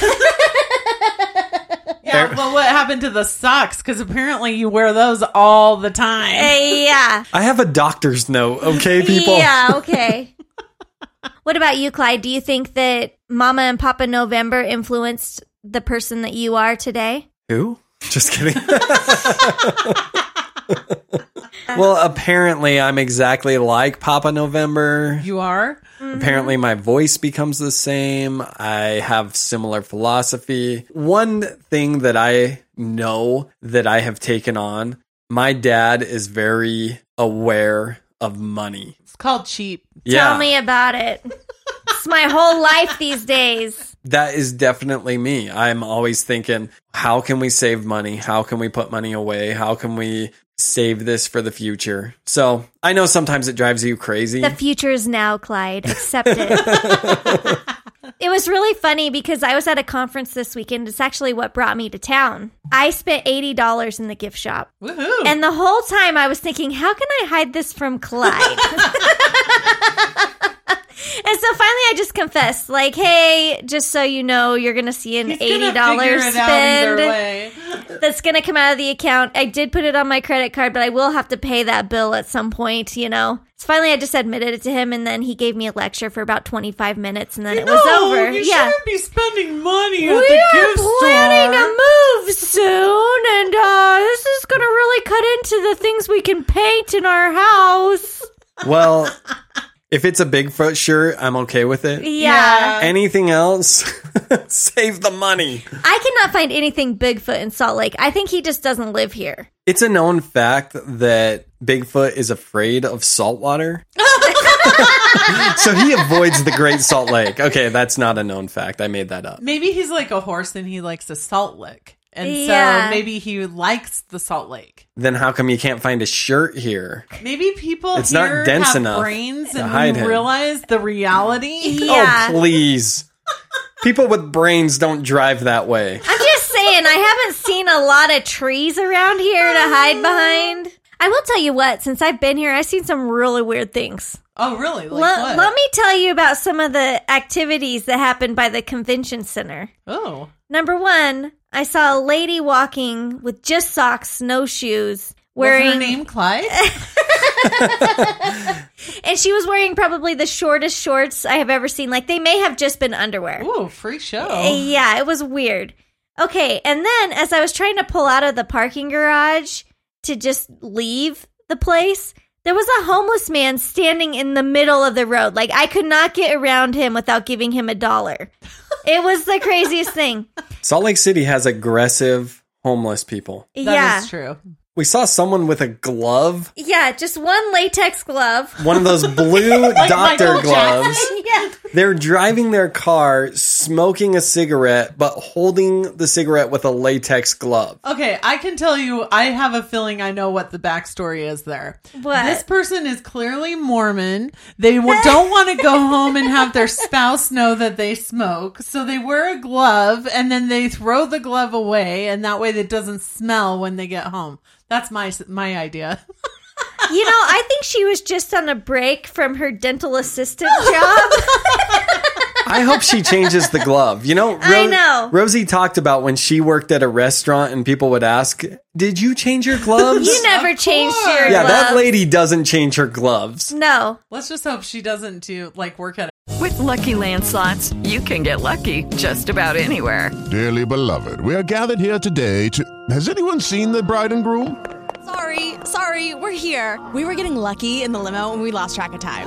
Yeah, well, what happened to the socks? Because apparently you wear those all the time. Uh, yeah. I have a doctor's note, okay, people? Yeah, okay. what about you, Clyde? Do you think that Mama and Papa November influenced the person that you are today? Who? Just kidding. well, apparently, I'm exactly like Papa November. You are? Apparently, my voice becomes the same. I have similar philosophy. One thing that I know that I have taken on my dad is very aware of money. It's called cheap. Yeah. Tell me about it. it's my whole life these days. That is definitely me. I'm always thinking, how can we save money? How can we put money away? How can we save this for the future? So I know sometimes it drives you crazy. The future is now, Clyde. Accept it. it was really funny because I was at a conference this weekend. It's actually what brought me to town. I spent $80 in the gift shop. Woohoo. And the whole time I was thinking, how can I hide this from Clyde? and so finally I just confessed, like, hey, just so you know, you're going to see an He's $80 figure it out either spend that's going to come out of the account. I did put it on my credit card, but I will have to pay that bill at some point, you know. So finally I just admitted it to him and then he gave me a lecture for about 25 minutes and then it was No, over. You yeah. shouldn't be spending money at We the are gift planning store. a move soon, and uh, this is going to really cut into the things we can paint in our house. well, if it's a Bigfoot shirt, I'm okay with it. Yeah. Anything else, save the money. I cannot find anything Bigfoot in Salt Lake. I think he just doesn't live here. It's a known fact that Bigfoot is afraid of salt water. so he avoids the Great Salt Lake. Okay, that's not a known fact. I made that up. Maybe he's like a horse and he likes a salt lick. And Yeah. so maybe he likes the salt lake. Then how come you can't find a shirt here? Maybe people It's not dense have enough brains to and hide we him. realize the reality. Yeah. Oh, please. People with brains don't drive that way. I'm just saying, I haven't seen a lot of trees around here to hide oh. behind. I will tell you what, since I've been here, I've seen some really weird things. Oh, really? Like let, what? let me tell you about some of the activities that happened by the convention center. Oh. Number one, I saw a lady walking with just socks, no shoes, wearing Was her name Clyde? and she was wearing probably the shortest shorts I have ever seen. Like they may have just been underwear. Ooh, free show. Yeah, it was weird. Okay, and then as I was trying to pull out of the parking garage to just leave the place, there was a homeless man standing in the middle of the road. Like I could not get around him without giving him a dollar. It was the craziest thing. Salt Lake City has aggressive homeless people. That is yeah. true. We saw someone with a glove, Yeah, just one latex glove. one of those blue doctor gloves. yeah. They're driving their car smoking a cigarette, but holding the cigarette with a latex glove. Okay, I can tell you, I have a feeling I know what the backstory is there. What? This person is clearly Mormon. They w- don't want to go home and have their spouse know that they smoke. So they wear a glove and then they throw the glove away, and that way it doesn't smell when they get home. That's my my idea. You know, I think she was just on a break from her dental assistant job. I hope she changes the glove. You know, I know. Rosie talked about when she worked at a restaurant and people would ask, Did you change your gloves? you never changed your gloves. yeah, that lady doesn't change her gloves. No. Let's just hope she doesn't do like work at With Lucky Land slots, you can get lucky just about anywhere. Dearly beloved, we are gathered here today to. Has anyone seen the bride and groom? Sorry, sorry, we're here. We were getting lucky in the limo and we lost track of time.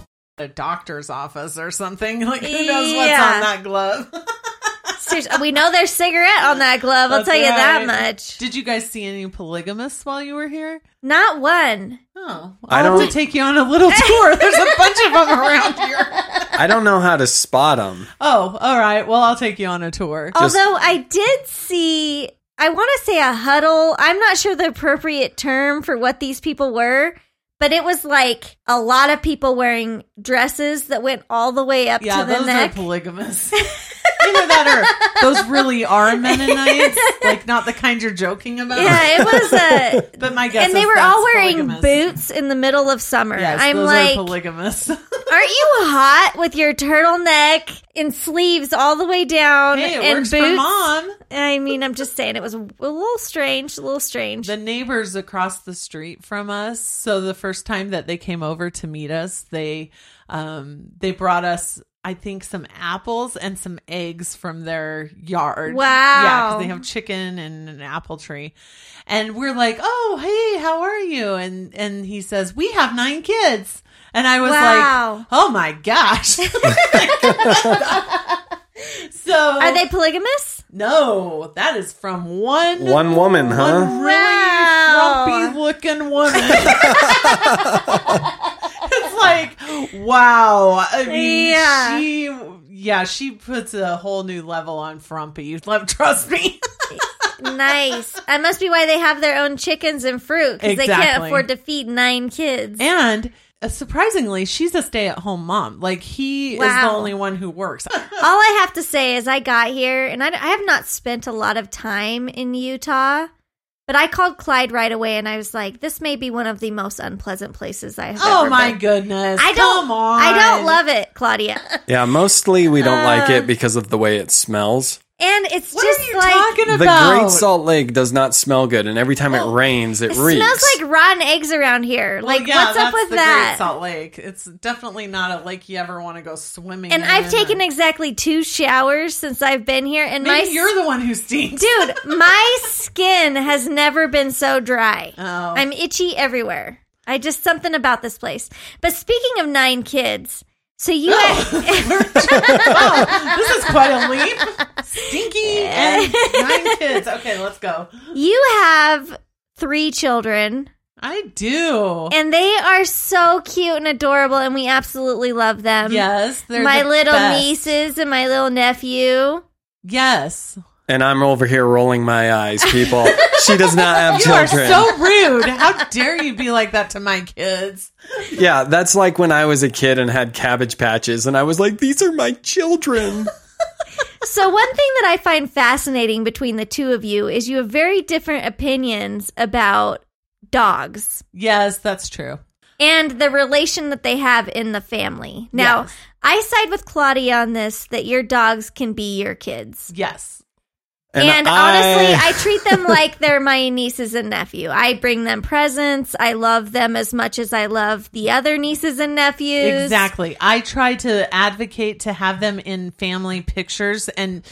A doctor's office or something. Like who knows what's Yeah. on that glove? Seriously, we know there's cigarette on that glove. I'll That's tell you that right. much. Did you guys see any polygamists while you were here? Not one. Oh, I I'll have don't- to take you on a little tour. There's a bunch of them around here. I don't know how to spot them. Oh, all right. Well, I'll take you on a tour. Although I did see, I want to say a huddle. I'm not sure the appropriate term for what these people were, but it was like a lot of people wearing dresses that went all the way up yeah, to the those neck. are polygamists. Either that or those really are Mennonites, like not the kind you're joking about. yeah, it was a. But my guess and they were all wearing polygamous. boots in the middle of summer. Yes, I'm those like, are polygamists. aren't you hot with your turtleneck and sleeves all the way down hey, it and works boots? for mom. I mean, I'm just saying it was a, a little strange, a little strange. The neighbors across the street from us. So the first time that they came over to meet us, they um they brought us I think some apples and some eggs from their yard. Wow. Yeah, because they have chicken and an apple tree. And we're like, "Oh, hey, how are you?" And and he says, "We have nine kids." And I was Wow. like, "Oh my gosh." so Are they polygamous? No, that is from one One woman, huh? one really Wow. frumpy looking woman. like, wow. I mean, Yeah. she, yeah, she puts a whole new level on frumpy. Trust me. nice. That must be why they have their own chickens and fruit because they can't afford to feed nine kids. and uh, surprisingly, she's a stay-at-home mom. Like he is the only one who works. All I have to say is I got here and I, I have not spent a lot of time in Utah, but I called Clyde right away and I was like, this may be one of the most unpleasant places I have oh ever my been. goodness! I don't, Come on. I don't love it, Claudia. Yeah, mostly we don't like Uh, it because of the way it smells. And it's What just are you like talking The? Great Salt Lake does not smell good, and every time it oh. rains, it, it reeks. smells like rotten eggs around here. Well, like yeah, what's up with the that? Great Salt Lake. It's definitely not a lake you ever want to go swimming. And in I've taken or- exactly two showers since I've been here, and Maybe my you're the one who stinks, dude, my skin has never been so dry. Oh. I'm itchy everywhere. I just something about this place. But speaking of nine kids, so you wow, oh, this is quite a leap. Stinky and nine kids. Okay, let's go. you have three children, I do. and they are so cute and adorable, and we absolutely love them. yes, they're my the little best. nieces and my little nephew. Yes, and I'm over here rolling my eyes, people. she does not have you children. are so rude. How dare you be like that to my kids? yeah, that's like when I was a kid and had cabbage patches, and I was like, these are my children. So, one thing that I find fascinating between the two of you is you have very different opinions about dogs. Yes, that's true. and the relation that they have in the family. Now, Yes. I side with Claudia on this that your dogs can be your kids. Yes. And, honestly, I treat them like they're my nieces and nephew. I bring them presents. I love them as much as I love the other nieces and nephews. Exactly. I try to advocate to have them in family pictures and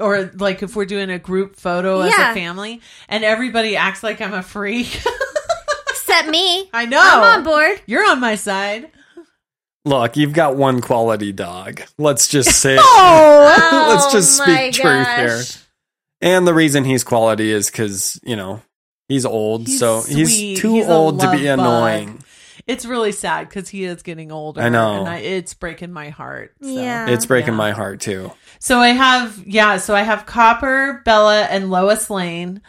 or like if we're doing a group photo as Yeah. a family and everybody acts like I'm a freak. Except me. I know. I'm on board. You're on my side. Look, you've got one quality dog. Let's just say Oh, Let's just oh my speak truth gosh. here. And the reason he's quality is because, you know, he's old. He's so sweet. he's too He's old to be bug. annoying. It's really sad because he is getting older. I know. and I, it's breaking my heart. So. Yeah. It's breaking Yeah. my heart too. So I have yeah, so I have Copper, Bella, and Lois Lane.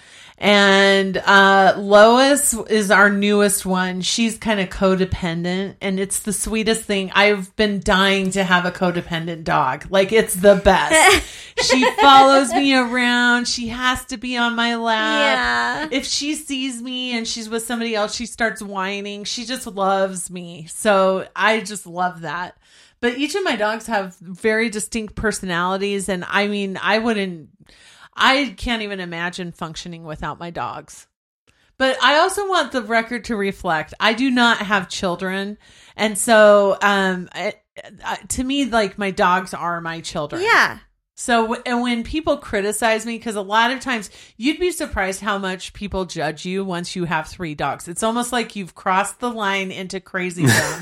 And uh Lois is our newest one. She's kind of codependent and it's the sweetest thing. I've been dying to have a codependent dog. Like it's the best. she follows me around. She has to be on my lap. Yeah. If she sees me and she's with somebody else, she starts whining. She just loves me. So I just love that. But each of my dogs have very distinct personalities. And I mean, I wouldn't, I can't even imagine functioning without my dogs. But I also want the record to reflect I do not have children. And so, um, to me, like my dogs are my children. Yeah. So and when people criticize me, because a lot of times you'd be surprised how much people judge you once you have three dogs. It's almost like you've crossed the line into crazy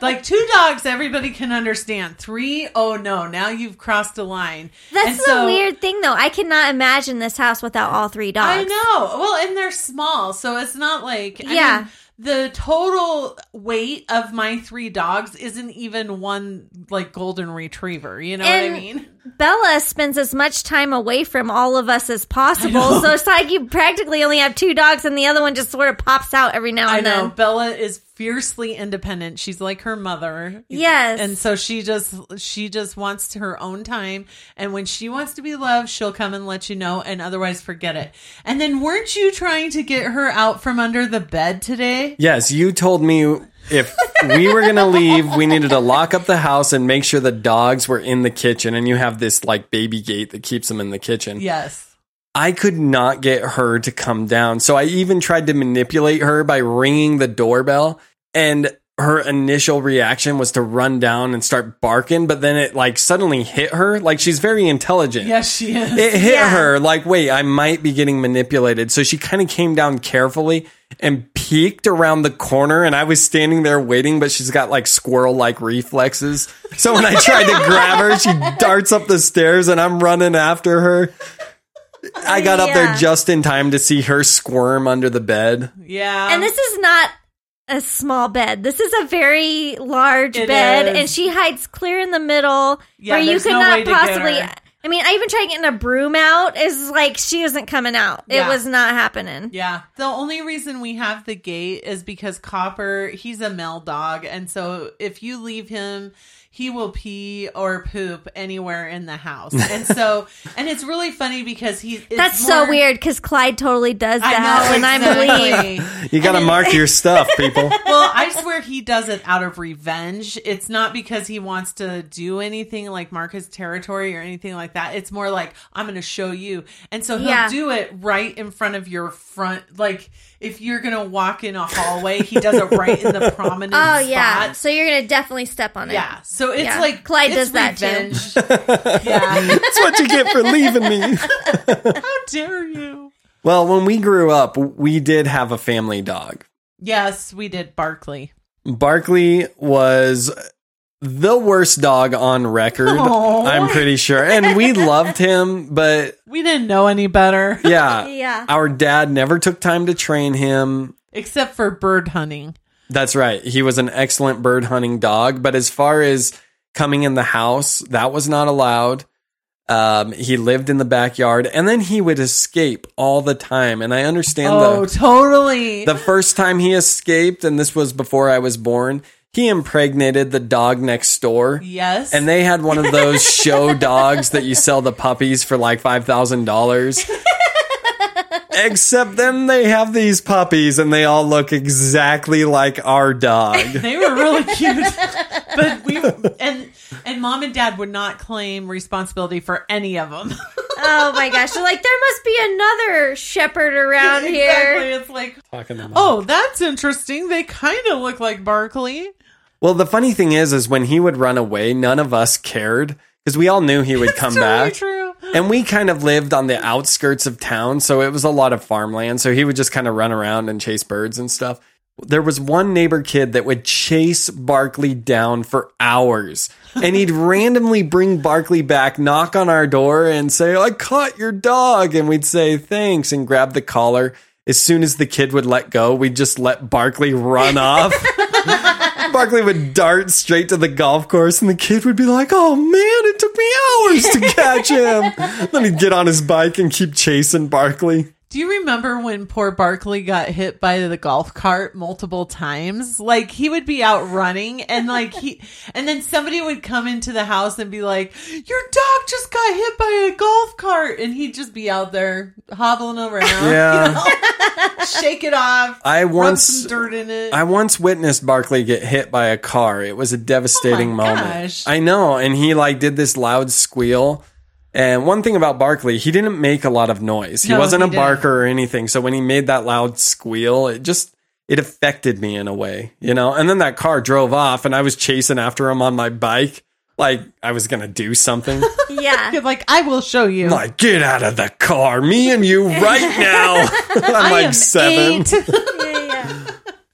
like two dogs, everybody can understand. Three, oh no, now you've crossed a line. That's And the so- weird thing, though. I cannot imagine this house without all three dogs. I know. Well, and they're small, so it's not like I Yeah. mean, the total weight of my three dogs isn't even one like golden retriever. You know And what I mean? Bella spends as much time away from all of us as possible, so it's like you practically only have two dogs, and the other one just sort of pops out every now I and know then. Bella is fiercely independent. She's like her mother. Yes. And so she just she just wants to her own time and when she wants to be loved, she'll come and let you know and otherwise forget it. And then weren't you trying to get her out from under the bed today? Yes, you told me if we were going to leave, we needed to lock up the house and make sure the dogs were in the kitchen. And you have this like baby gate that keeps them in the kitchen. Yes. I could not get her to come down. So I even tried to manipulate her by ringing the doorbell. And her initial reaction was to run down and start barking, but then it like suddenly hit her. Like she's very intelligent. Yes, she is. It hit Yeah. her like, wait, I might be getting manipulated. So she kind of came down carefully and peeked around the corner. And I was standing there waiting, but she's got like squirrel like reflexes. So when I tried to grab her, she darts up the stairs and I'm running after her. I got up there just in time to see her squirm under the bed. Yeah. And this is not a small bed. This is a very large It bed, is. and she hides clear in the middle Yeah, where you could no not possibly. I mean, I even tried getting a broom out. Is like she isn't coming out. It was not happening. Yeah. The only reason we have the gate is because Copper, he's a male dog. And so if you leave him, he will pee or poop anywhere in the house. And so, and it's really funny because he. it's That's so weird because Clyde totally does I that know, when I'm leave. You got to mark your stuff, people. well, I swear he does it out of revenge. It's not because he wants to do anything like mark his territory or anything like that. It's more like I'm going to show you, and so he'll Yeah. do it right in front of your front. Like if you're going to walk in a hallway, he does it right in the prominent. Oh yeah, spot. so you're gonna definitely step on it. Yeah, so it's Yeah. like Clyde it's does that too. yeah, That's what you get for leaving me. how dare you? Well, when we grew up, we did have a family dog. Yes, we did Barkley. Barkley was the worst dog on record, Aw. I'm pretty sure. And we loved him, but We didn't know any better, yeah, Yeah. our dad never took time to train him. except for bird hunting. That's right. He was an excellent bird hunting dog, but as far as coming in the house, that was not allowed. Um, he lived in the backyard and then he would escape all the time. And I understand Oh, the, totally. the first time he escaped, and this was before I was born, he impregnated the dog next door. yes, And they had one of those show dogs that you sell the puppies for like $5,000. Except then they have these puppies and they all look exactly like our dog. They were really cute, but we and and mom and dad would not claim responsibility for any of them. Oh my gosh. They're like, there must be another shepherd around exactly. here. It's like, Talking to oh, that's interesting. They kind of look like Barkley. Well, the funny thing is, is when he would run away, none of us cared because we all knew he would come Totally back. true. And we kind of lived on the outskirts of town, so it was a lot of farmland. So he would just kind of run around and chase birds and stuff. There was one neighbor kid that would chase Barkley down for hours. And he'd randomly bring Barkley back, knock on our door, and say, I caught your dog. And we'd say, thanks, and grab the collar. As soon as the kid would let go, we'd just let Barkley run off. Barkley would dart straight to the golf course, and the kid would be like, Oh man, it took me hours to catch him. then he'd get on his bike and keep chasing Barkley. Do you remember when poor Barkley got hit by the golf cart multiple times? Like he would be out running and like he and then somebody would come into the house and be like, "Your dog just got hit by a golf cart." And he'd just be out there hobbling around, Yeah. you know? Shake it off. I once some dirt in it. I once witnessed Barkley get hit by a car. It was a devastating Oh my moment. gosh. I know, and he like did this loud squeal. And one thing about Barkley, he didn't make a lot of noise. He No, wasn't he a didn't. barker or anything. So when he made that loud squeal, it just it affected me in a way, you know. And then that car drove off, and I was chasing after him on my bike, like I was gonna do something. Yeah. You're like, I will show you. I'm like, get out of the car, me and you right now. I'm I like am seven.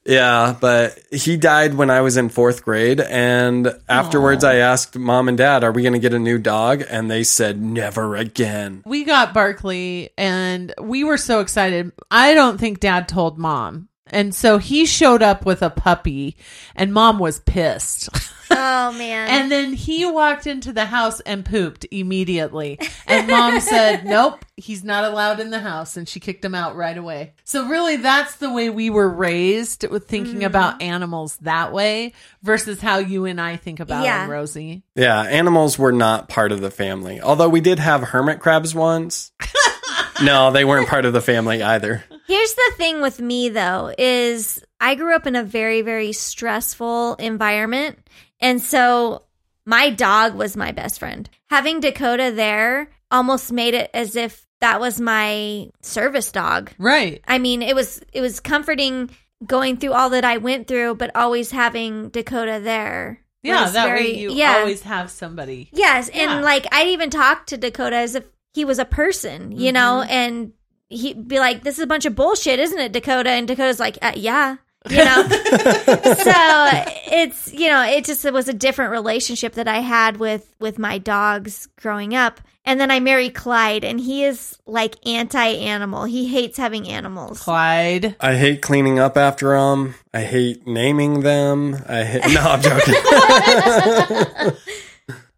Yeah, but he died when I was in fourth grade. And afterwards, I asked mom and dad, Are we going to get a new dog? And they said, Never again. we got Barkley and we were so excited. I don't think dad told mom. And so he showed up with a puppy and mom was pissed. Oh man. and then he walked into the house and pooped immediately. And mom said, Nope, he's not allowed in the house. And she kicked him out right away. So, really, that's the way we were raised with thinking Mm-hmm. about animals that way versus how you and I think about Yeah. them, Rosie. Yeah, animals were not part of the family. Although we did have hermit crabs once. no, they weren't part of the family either. Here's the thing with me though is I grew up in a very very stressful environment and so my dog was my best friend. Having Dakota there almost made it as if that was my service dog. Right. I mean, it was it was comforting going through all that I went through but always having Dakota there. Yeah, that very- way you yeah. always have somebody. Yes, Yeah. and like I'd even talk to Dakota as if he was a person, you know, Mm-hmm. and he'd be like, "This is a bunch of bullshit, isn't it, Dakota?" And Dakota's like, uh, "Yeah." You know, so it's you know it just it was a different relationship that I had with with my dogs growing up, and then I married Clyde, and he is like anti-animal. He hates having animals. Clyde. I hate cleaning up after them. I hate naming them. I hate. No, I'm joking.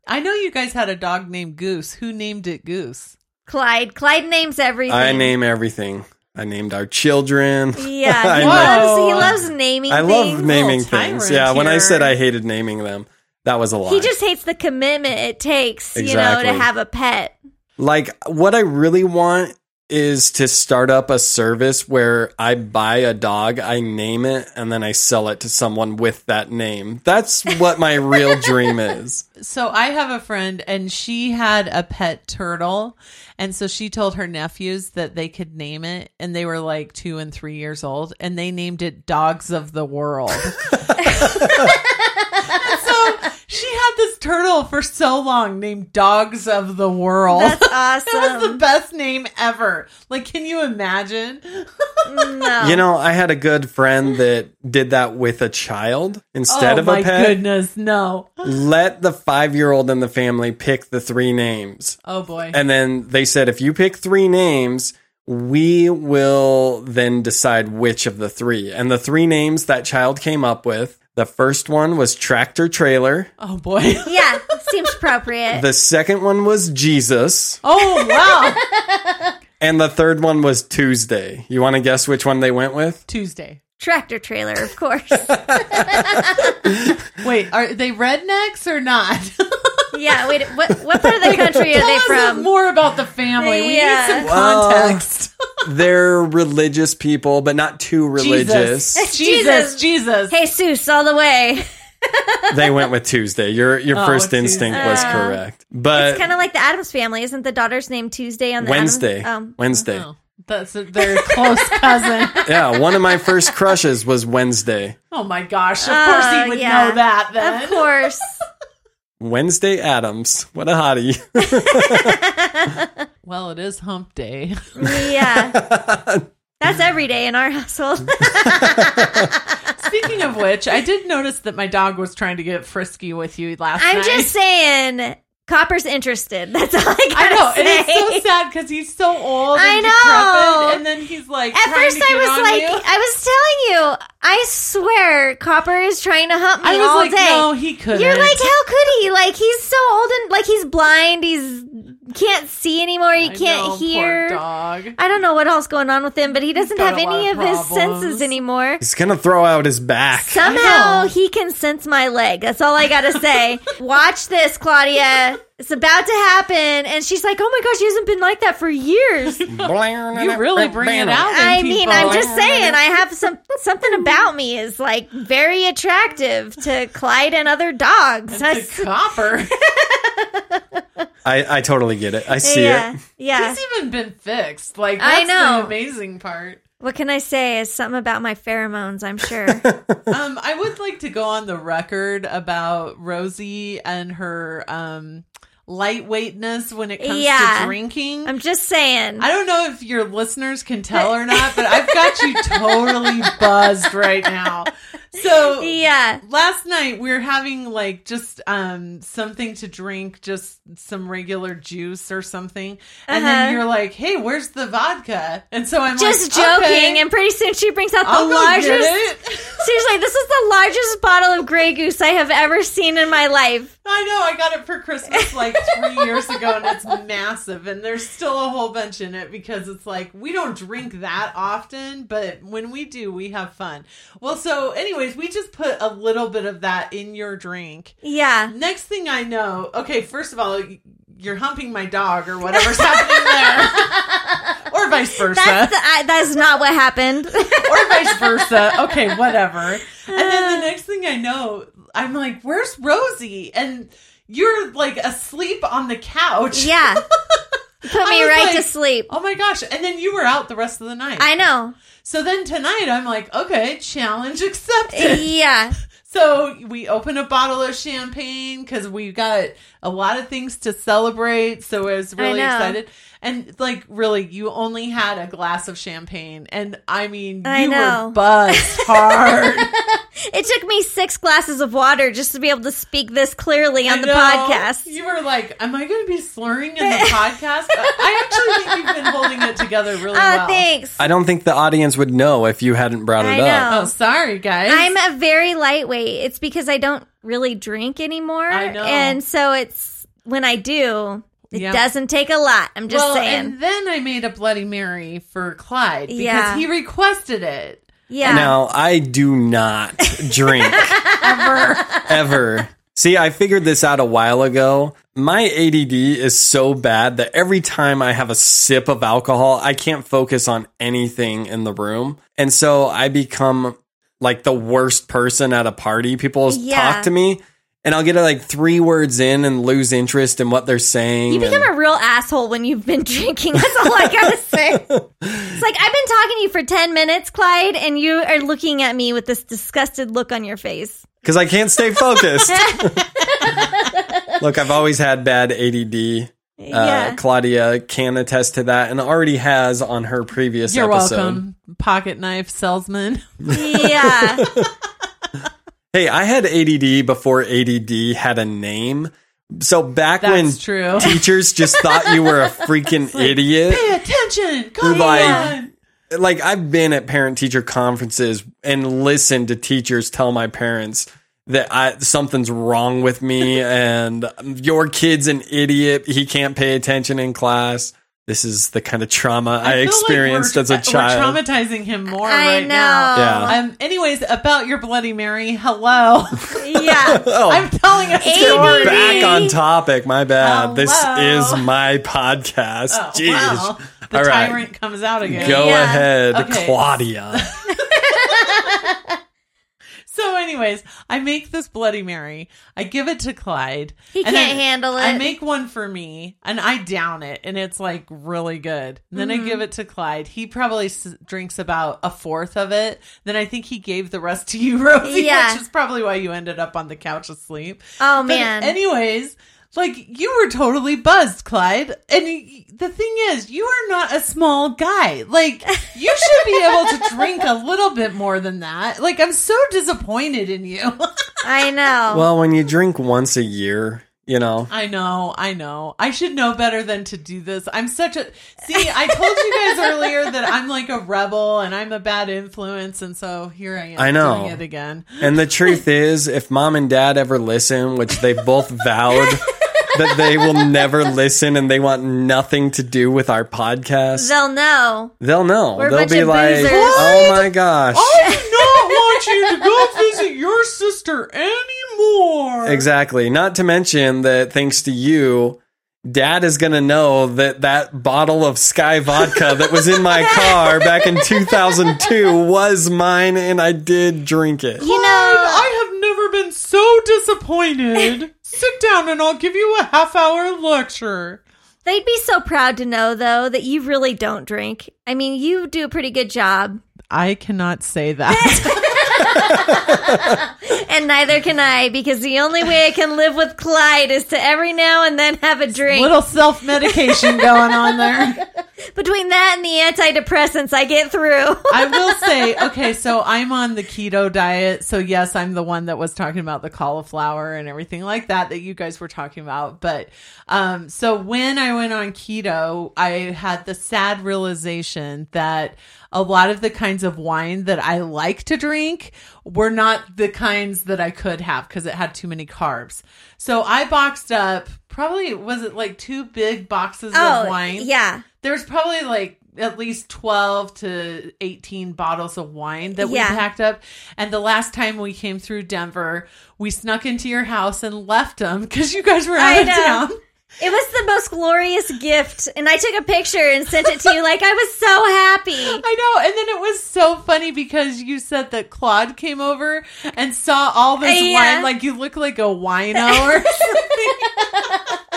I know you guys had a dog named Goose. Who named it Goose? Clyde, Clyde names everything. I name everything. I named our children. Yeah, he loves he loves naming. Things. I things. love naming things. tyrant Yeah, when I said. I hated naming them, that was a lie. He just hates the commitment it takes, you know, to have a pet. like what I really want is to start up a service where I buy a dog, I name it, and then I sell it to someone with that name. That's what my real dream is. So I have a friend and she had a pet turtle. And so she told her nephews that they could name it. And they were like two and three years old. And they named it Dogs of the World. so she had this turtle for so long named Dogs of the World. That's awesome. That was the best name ever. Like, can you imagine? Mm, no. You know, I had a good friend that did that with a child instead oh of a pet. Oh, my goodness, no. Let the five year old in the family pick the three names. Oh boy. And then they said, if you pick three names, we will then decide which of the three. And the three names that child came up with the first one was Tractor Trailer. oh boy. yeah, seems appropriate. The second one was Jesus. Oh wow. And the third one was Tuesday. You want to guess which one they went with? Tuesday. Tractor trailer, of course. Wait, are they rednecks or not? Yeah, wait, what what part of the country are they from? more about the family. We Yeah. need some Well- context. they're religious people, but not too religious. Jesus, Jesus, Jesus. Hey, Seuss, all the way. they went with Tuesday. Your your Oh, first Tuesday. instinct was Oh. correct, but It's kind of like the Addams family. Isn't the daughter's name Tuesday on the Wednesday, Addams- um, Wednesday. Oh, that's a very close cousin. Yeah, one of my first crushes was Wednesday. Oh my gosh! Of course Uh, he would yeah. know that. Then Of course. Wednesday Addams. What a hottie. Well, it is Hump Day. yeah. That's every day in our household. Speaking of which, I did notice that my dog was trying to get frisky with you last night. I'm just saying, Copper's interested. That's all I I gotta know, say. and it's so sad because he's so old. I know. decrepit, and then he's like. At first, I was like, you. I was telling you, I swear, Copper is trying to hump me I was all like, day. no, he couldn't. You're like, how could he? Like, he's so old and like he's blind. He's can't see anymore. He I can't know, poor hear. dog. I don't know what else going on with him, but he doesn't have any of of his senses anymore. He's gonna throw out his back. Somehow he can sense my leg. That's all I gotta say. Watch this, Claudia. It's about to happen. And she's like, oh my gosh, he hasn't been like that for years. You really bring it out. I mean, people. I'm just saying, I have some something about me is like very attractive to Clyde and other dogs. To That's- Copper. I, I totally get it. I see yeah, it. yeah. He's even been fixed. Like I know. the amazing part. What can I say? Is something about my pheromones. I'm sure. Um, I would like to go on the record about Rosie and her um lightweightness when it comes Yeah. to drinking. I'm just saying. I don't know if your listeners can tell or not, but I've got you totally buzzed right now. So yeah. last night we were having like just um something to drink, just some regular juice or something, and Uh-huh. then you're like, "Hey, where's the vodka?" And so I'm Just like, joking, "Okay, and pretty soon she brings out the I'll largest. Seriously, this is the largest bottle of Grey Goose I have ever seen in my life. I know. I got it for Christmas like three years ago, and it's massive. And there's still a whole bunch in it because it's like we don't drink that often, but when we do, we have fun. Well, so anyways, we just put a little bit of that in your drink. Yeah. Next thing I know, okay, first of all, you're humping my dog or whatever's happening there, or vice versa, That's the, I, that's not what happened. or vice versa. Okay, whatever. And then the uh. next thing I know, I'm like, "Where's Rosie?" And you're like asleep on the couch. yeah. Put me right like, to sleep. Oh my gosh! And then you were out the rest of the night. I know. So then tonight, I'm like, okay, challenge accepted. Yeah. So we open a bottle of champagne because we got a lot of things to celebrate. So I was really excited. And like, really, you only had a glass of champagne, and I mean, I you know. were buzzed hard. It took me six glasses of water just to be able to speak this clearly on I the know. podcast. You were like, "Am I going to be slurring in the podcast?" I actually think you've been holding it together really Oh, well. thanks. I don't think the audience would know if you hadn't brought it I up. know. Oh, sorry, guys. I'm a very lightweight. It's because I don't really drink anymore. I know. And so it's when I do, it Yeah. doesn't take a lot. I'm just well, saying. and then I made a Bloody Mary for Clyde because Yeah. he requested it. yeah. Now, I do not drink Ever. ever. See, I figured this out a while ago. My ADD is so bad that every time I have a sip of alcohol, I can't focus on anything in the room. And so I become like the worst person at a party. People Yeah. talk to me and I'll get like three words in and lose interest in what they're saying. You become and- a real asshole when you've been drinking. That's all I gotta say. It's like I've been talking to you for ten minutes, Clyde, and you are looking at me with this disgusted look on your face. because I can't stay focused. Look, I've always had bad ADD. Uh, Yeah. Claudia can attest to that and already has on her previous You're episode. welcome, pocket knife salesman. Yeah. Hey, I had ADD before ADD had a name. So back That's when true. teachers just thought you were a freaking idiot, Pay attention. Come Like- on. like I've been at parent teacher conferences and listened to teachers tell my parents that I, something's wrong with me and your kid's an idiot. He can't pay attention in class. This is the kind of trauma I, feel like experienced we're- as a child. We're traumatizing him more I right know. now. Yeah. Um. Anyways, about your Bloody Mary. Hello. Yeah. Oh, I'm telling a ADD. story. back on topic. My bad. This is my podcast. Oh, Jeez. wow. the All right. tyrant comes out again. Go Yeah. ahead, Okay. Claudia. So, anyways, I make this Bloody Mary. I give it to Clyde. He can't I- handle it. I make one for me, and I down it, and it's like really good. And then Mm-hmm. I give it to Clyde. He probably s- drinks about a fourth of it. Then I think he gave the rest to you, Rosie, Yeah. which is probably why you ended up on the couch asleep. Oh, But man. anyways, like you were totally buzzed, Clyde. And y- the thing is, you are not a small guy. Like you should be able to drink a little bit more than that. Like I'm so disappointed in you. I know. well, when you drink once a year, you know. I know, I know. I should know better than to do this. I'm such a See, I told you guys earlier that I'm like a rebel and I'm a bad influence and so here I am I know. doing it again. And the truth is, if mom and dad ever listen, which they both vowed that they will never listen and they want nothing to do with our podcast, They'll know. they'll know. We're a they'll bunch be of like, boozers. "Oh my gosh!" I do not want you to go visit your sister anymore. Exactly. Not to mention that thanks to you, Dad is going to know that that bottle of Skyy vodka that was in my car back in 2002 was mine and I did drink it. You know, I have never been so disappointed. Sit down and I'll give you a half hour lecture. they'd be so proud to know, though, that you really don't drink. I mean, you do a pretty good job, I cannot say that. and neither can I, because the only way I can live with Clyde is to every now and then have a drink. Little self medication going on there. Between that and the antidepressants, I get through. I will say, okay, so I'm on the keto diet. So, yes, I'm the one that was talking about the cauliflower and everything like that that you guys were talking about. But, um, so when I went on keto, I had the sad realization that a lot of the kinds of wine that I like to drink were not the kinds that I could have because it had too many carbs. So I boxed up probably, was it like two big boxes of oh, wine? Oh, yeah. there's probably like at least 12 to 18 bottles of wine that Yeah. we packed up and the last time we came through denver we snuck into your house and left them because you guys were out I of know. town It was the most glorious gift, and I took a picture and sent it to you. Like I was so happy. I know, and then it was so funny because you said that Claude came over and saw all this Uh, yeah. wine, like you look like a wino or something.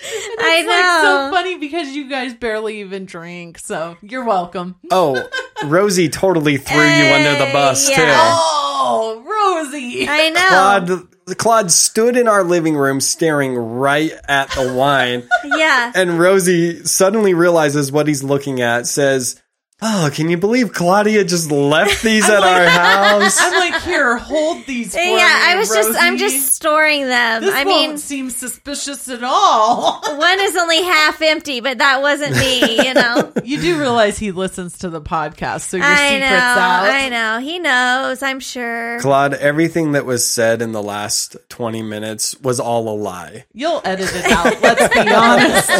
I It's like so funny because you guys barely even drink, so you're welcome. Oh, Rosie totally threw you under the bus, yeah. too. Oh, Rosie. I know. Claude, Claude stood in our living room staring right at the wine. Yeah. And Rosie suddenly realizes what he's looking at, says, Oh, can you believe Claudia just left these at our house? I'm like, here, hold these for Yeah, me, I was just I'm just storing them. This I won't mean, seem suspicious at all. one is only half empty, but that wasn't me, you know. you do realize he listens to the podcast, so your I secret's know. out. I know. He knows, I'm sure. Claude, everything that was said in the last 20 minutes was all a lie. You'll edit it out. Let's be honest.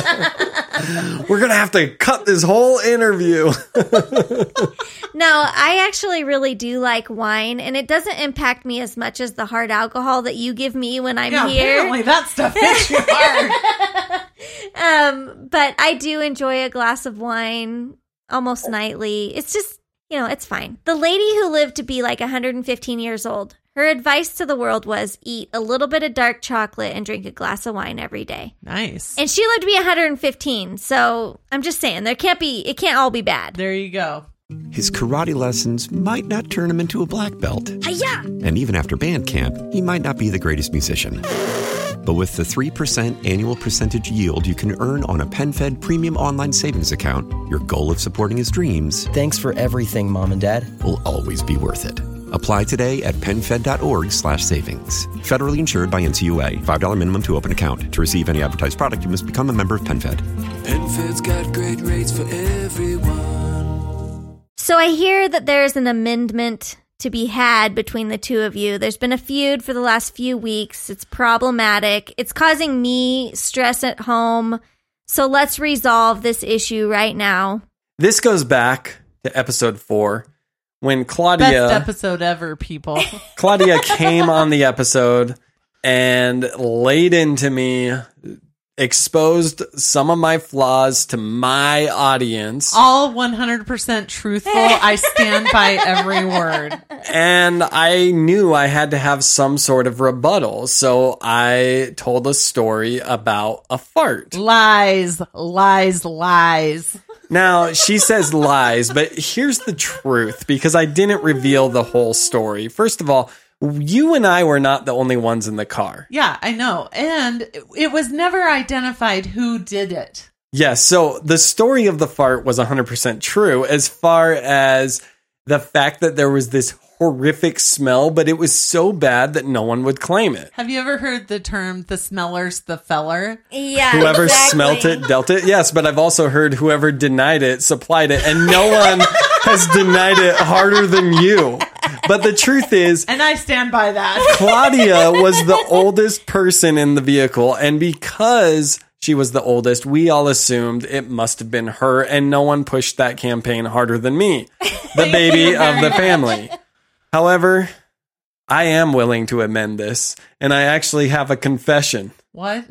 We're going to have to cut this whole interview. No, I actually really do like wine, and it doesn't impact me as much as the hard alcohol that you give me when I'm yeah, here. apparently that stuff hits you hard. Um, but I do enjoy a glass of wine almost nightly. It's just, you know, it's fine. The lady who lived to be like 115 years old, her advice to the world was eat a little bit of dark chocolate and drink a glass of wine every day. Nice. And she lived to be 115. So I'm just saying, there can't be, it can't all be bad. There you go. His karate lessons might not turn him into a black belt. Hiya! And even after band camp, he might not be the greatest musician. But with the 3% annual percentage yield you can earn on a PenFed premium online savings account, your goal of supporting his dreams Thanks for everything, Mom and Dad. will always be worth it. Apply today at penfed.org slash savings. Federally insured by NCUA. $5 minimum to open account. To receive any advertised product, you must become a member of PenFed. PenFed's got great rates for everyone. So I hear that there's an amendment to be had between the two of you. There's been a feud for the last few weeks. It's problematic. It's causing me stress at home. So let's resolve this issue right now. this goes back to episode four when Claudia Best episode ever, people. Claudia came on the episode and laid into me exposed some of my flaws to my audience. All 100% truthful. I stand by every word. And I knew I had to have some sort of rebuttal. So I told a story about a fart. Lies, lies, lies. Now, she says lies, but here's the truth because I didn't reveal the whole story. First of all, you and I were not the only ones in the car. Yeah, I know. And it- was never identified who did it. Yes, so the story of the fart was 100% true as far as the fact that there was this horrific smell, but it was so bad that no one would claim it. Have you ever heard the term the smeller's the feller? Yeah. Whoever exactly. smelt it dealt it. Yes, but I've also heard whoever denied it supplied it, and no one has denied it harder than you. But the truth is, And I stand by that. Claudia was the oldest person in the vehicle, and because she was the oldest, we all assumed it must have been her, and no one pushed that campaign harder than me, the baby of the family. However, I am willing to amend this, and I actually have a confession. What?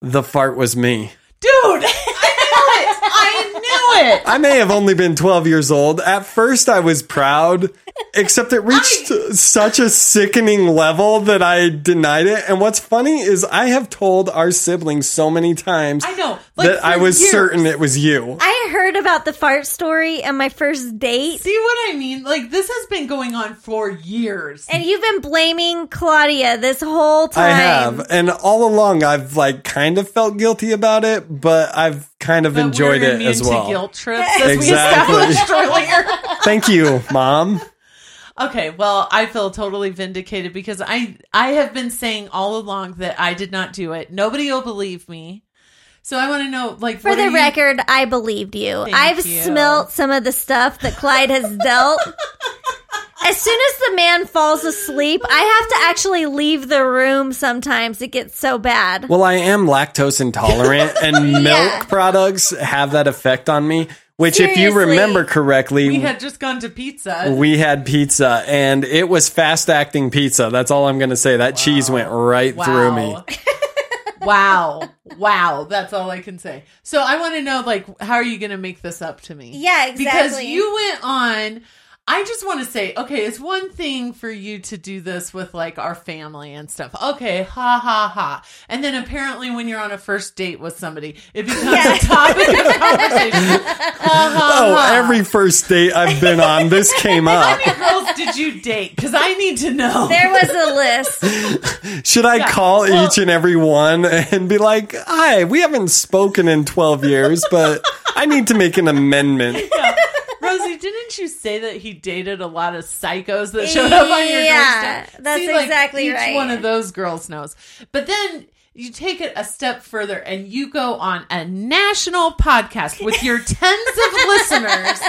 The fart was me. Dude, I knew it. I knew it. I may have only been 12 years old. At first, I was proud, except it reached such a sickening level that I denied it. And what's funny is I have told our siblings so many times I know. Like, that I was years. certain it was you. I heard about the fart story and my first date. See what I mean? Like this has been going on for years. And you've been blaming Claudia this whole time. I have. And all along, I've like kind of felt guilty about it, but I've kind of But enjoyed we're it immune as to well. guilt trips, as Exactly. we established earlier. Thank you, mom. Okay, well, I feel totally vindicated because I I have been saying all along that I did not do it. Nobody will believe me. So I want to know, like, For what the you- record, I believed you. Thank I've you. smelt some of the stuff that Clyde has dealt. As soon as the man falls asleep, I have to actually leave the room sometimes. It gets so bad. Well, I am lactose intolerant, and Yeah. milk products have that effect on me. Which, if you remember correctly, we had just gone to pizza. we had pizza, and it was fast acting pizza. That's all I'm going to say. That cheese went right through me. Wow. wow. Wow. That's all I can say. So I want to know, like, how are you going to make this up to me? Yeah, exactly. Because you went on. I just want to say, okay, it's one thing for you to do this with like our family and stuff. Okay, ha ha ha. And then apparently when you're on a first date with somebody, it becomes a topic of conversation. Ha ha Oh, ha. every first date I've been on, this came up. How many girls did you date? Because I need to know. There was a list. Should I Yeah, call well- each and every one and be like, hi, we haven't spoken in 12 years, but I need to make an amendment? Rosie, didn't you say that he dated a lot of psychos that showed up on your Yeah, doorstep? that's See, like, exactly each right. one of those girls knows. But then you take it a step further and you go on a national podcast with your tens of listeners.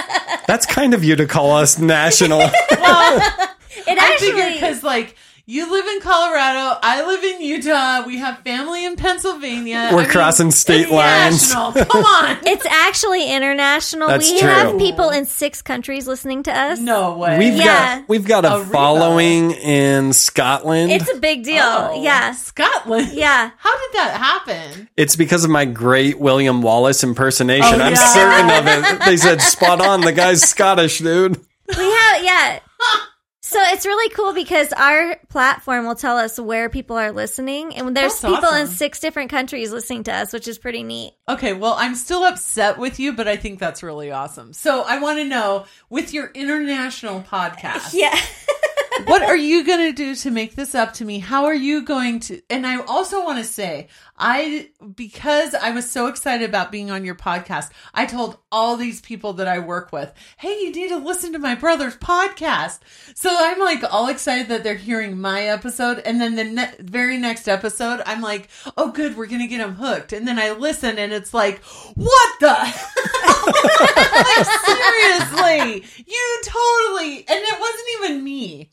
That's kind of you to call us national. Well, it I figure actually. because like you live in Colorado, I live in Utah. We have family in Pennsylvania. We're I mean, crossing state lines. Come on. It's actually international. That's we true. have people in six countries listening to us. No way. We've Yeah. got we've got a Aruba. following in Scotland. It's a big deal. Oh, Yeah. Scotland. Yeah. How did that happen? It's because of my great William Wallace impersonation. Oh, I'm yeah. certain of it. They said spot on. The guy's Scottish, dude. We have, yeah. So it's really cool because our platform will tell us where people are listening, and there's That's people in six different countries listening to us, which is pretty neat. Okay, well, I'm still upset with you, but I think that's really awesome. So I want to know with your international podcast, Yeah. What are you going to do to make this up to me? How are you going to? And I also want to say, I, because I was so excited about being on your podcast, I told all these people that I work with, hey, you need to listen to my brother's podcast. So I'm like all excited that they're hearing my episode. And then the ne- very next episode, I'm like, oh, good, we're going to get them hooked. And then I listen and it's like, what the? like, seriously, you totally, and it wasn't even me.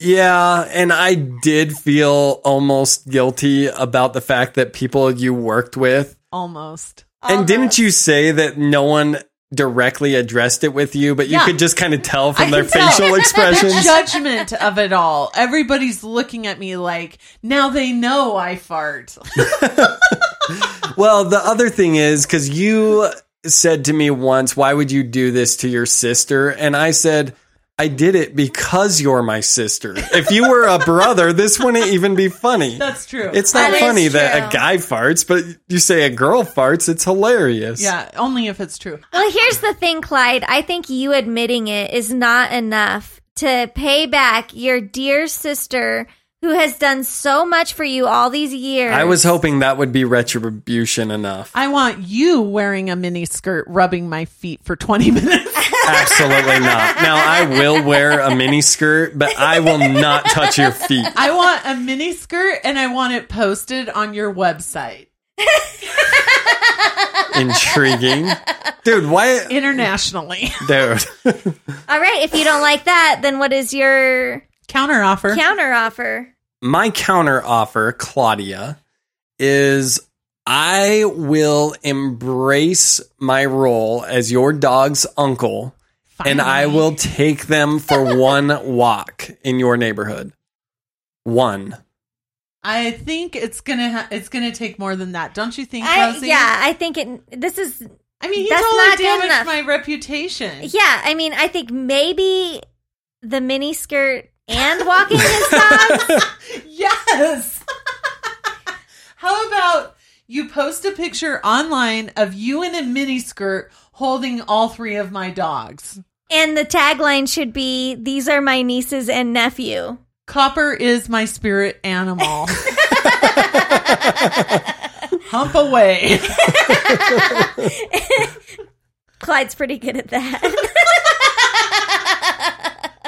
Yeah, and I did feel almost guilty about the fact that people you worked with. Almost. And didn't you say that no one directly addressed it with you, but you Yeah. could just kind of tell from I their can tell. facial The expressions? judgment of it all. Everybody's looking at me like, now they know I fart. Well, the other thing is because you said to me once, "Why would you do this to your sister?" And I said. I did it because you're my sister. If you were a brother, this wouldn't even be funny. That's true. It's not That is funny that true. a guy farts, but you say a girl farts, it's hilarious. Yeah, only if it's true. Well, here's the thing, Clyde. I think you admitting it is not enough to pay back your dear sister who has done so much for you all these years. I was hoping that would be retribution enough. I want you wearing a mini skirt rubbing my feet for 20 minutes. Absolutely not. Now, I will wear a mini skirt, but I will not touch your feet. I want a mini skirt and I want it posted on your website. Intriguing. Dude, why? Internationally. Dude. All right, if you don't like that, then what is your counter offer? Counter offer. My counter offer, Claudia, is I will embrace my role as your dog's uncle and I will take them for one walk in your neighborhood. One. I think it's gonna ha- it's gonna take more than that, don't you think, I, Rosie? yeah, I think it. This is. I mean, he that's totally not damaged enough. my reputation. Yeah, I mean, I think maybe the mini skirt and walking his dog. Yes. How about you post a picture online of you in a miniskirt holding all three of my dogs? and the tagline should be "These are my nieces and nephew." Copper is my spirit animal. Hump away. Clyde's pretty good at that.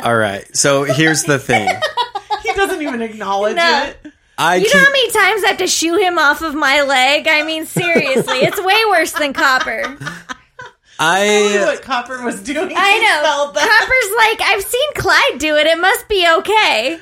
All right. So here's the thing. he doesn't even acknowledge No. it. I you know keep- how many times I have to shoo him off of my leg? I mean, seriously, it's way worse than Copper. Tell me I what Copper was doing. I He know. felt that. Copper's like, I've seen Clyde do it. It must be okay.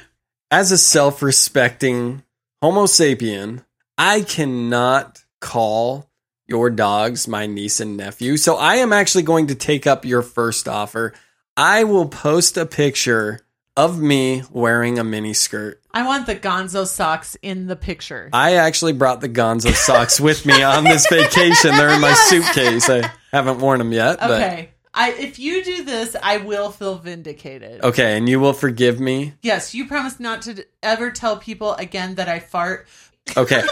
as a self-respecting homo sapien, I cannot call your dogs my niece and nephew. So I am actually going to take up your first offer. I will post a picture of me wearing a mini skirt. I want the gonzo socks in the picture. I actually brought the Gonzo socks with me on this vacation. They're in my suitcase. I haven't worn them yet, but Okay. I if you do this, I will feel vindicated. okay, and you will forgive me. Yes, you promise not to ever tell people again that I fart. Okay.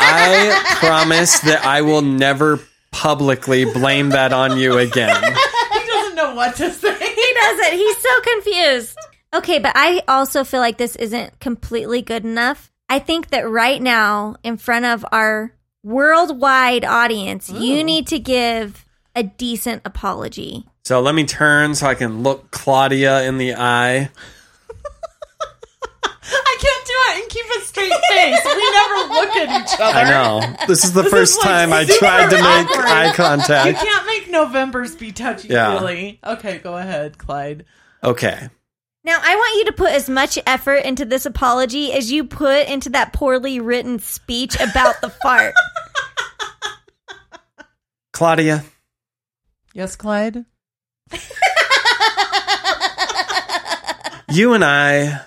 I promise that I will never publicly blame that on you again. He doesn't know what to say. He doesn't. He's so confused. Okay, but I also feel like this isn't completely good enough. I think that right now, in front of our worldwide audience, you need to give a decent apology. So let me turn so I can look Claudia in the eye. I can't do it and keep a straight face. We never look at each other. I know. This is the This first is, like, time I tried to make awkward. eye contact. You can't make November's be touchy Yeah. feely. Okay, go ahead, Clyde. Okay. Now, I want you to put as much effort into this apology as you put into that poorly written speech about the fart. Claudia, Yes, Clyde. you and I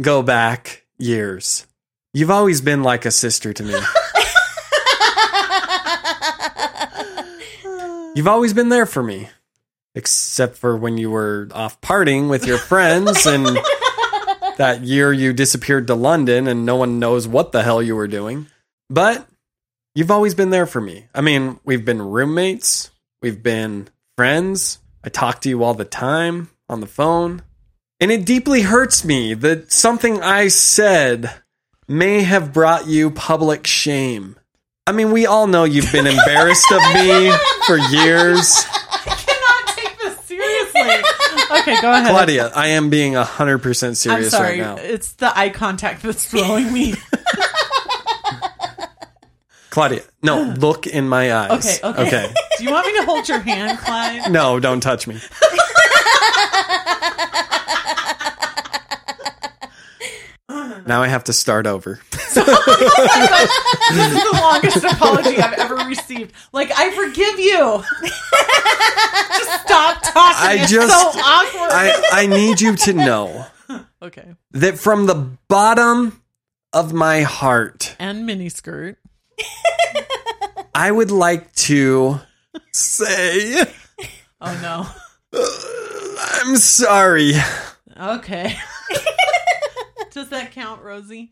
go back years. You've always been like a sister to me. You've always been there for me. Except for when you were off partying with your friends and that year you disappeared to London and no one knows what the hell you were doing. But you've always been there for me. I mean, we've been roommates, we've been friends. I talk to you all the time on the phone. And it deeply hurts me that something I said may have brought you public shame. I mean, we all know you've been embarrassed of me for years. I cannot take this seriously. Okay, go ahead. Claudia, I am being 100% serious I'm serious sorry. right now. It's the eye contact that's throwing me. Claudia, no, look in my eyes. Okay, okay. Okay. Do you want me to hold your hand, Clyde? No, don't touch me. Now I have to start over. this is the longest apology I've ever received. Like, I forgive you. just stop talking. I it's just so awkward. I, I need you to know okay. that from the bottom of my heart, And miniskirt. I would like to say Oh no. I'm sorry. Okay. Does that count, Rosie?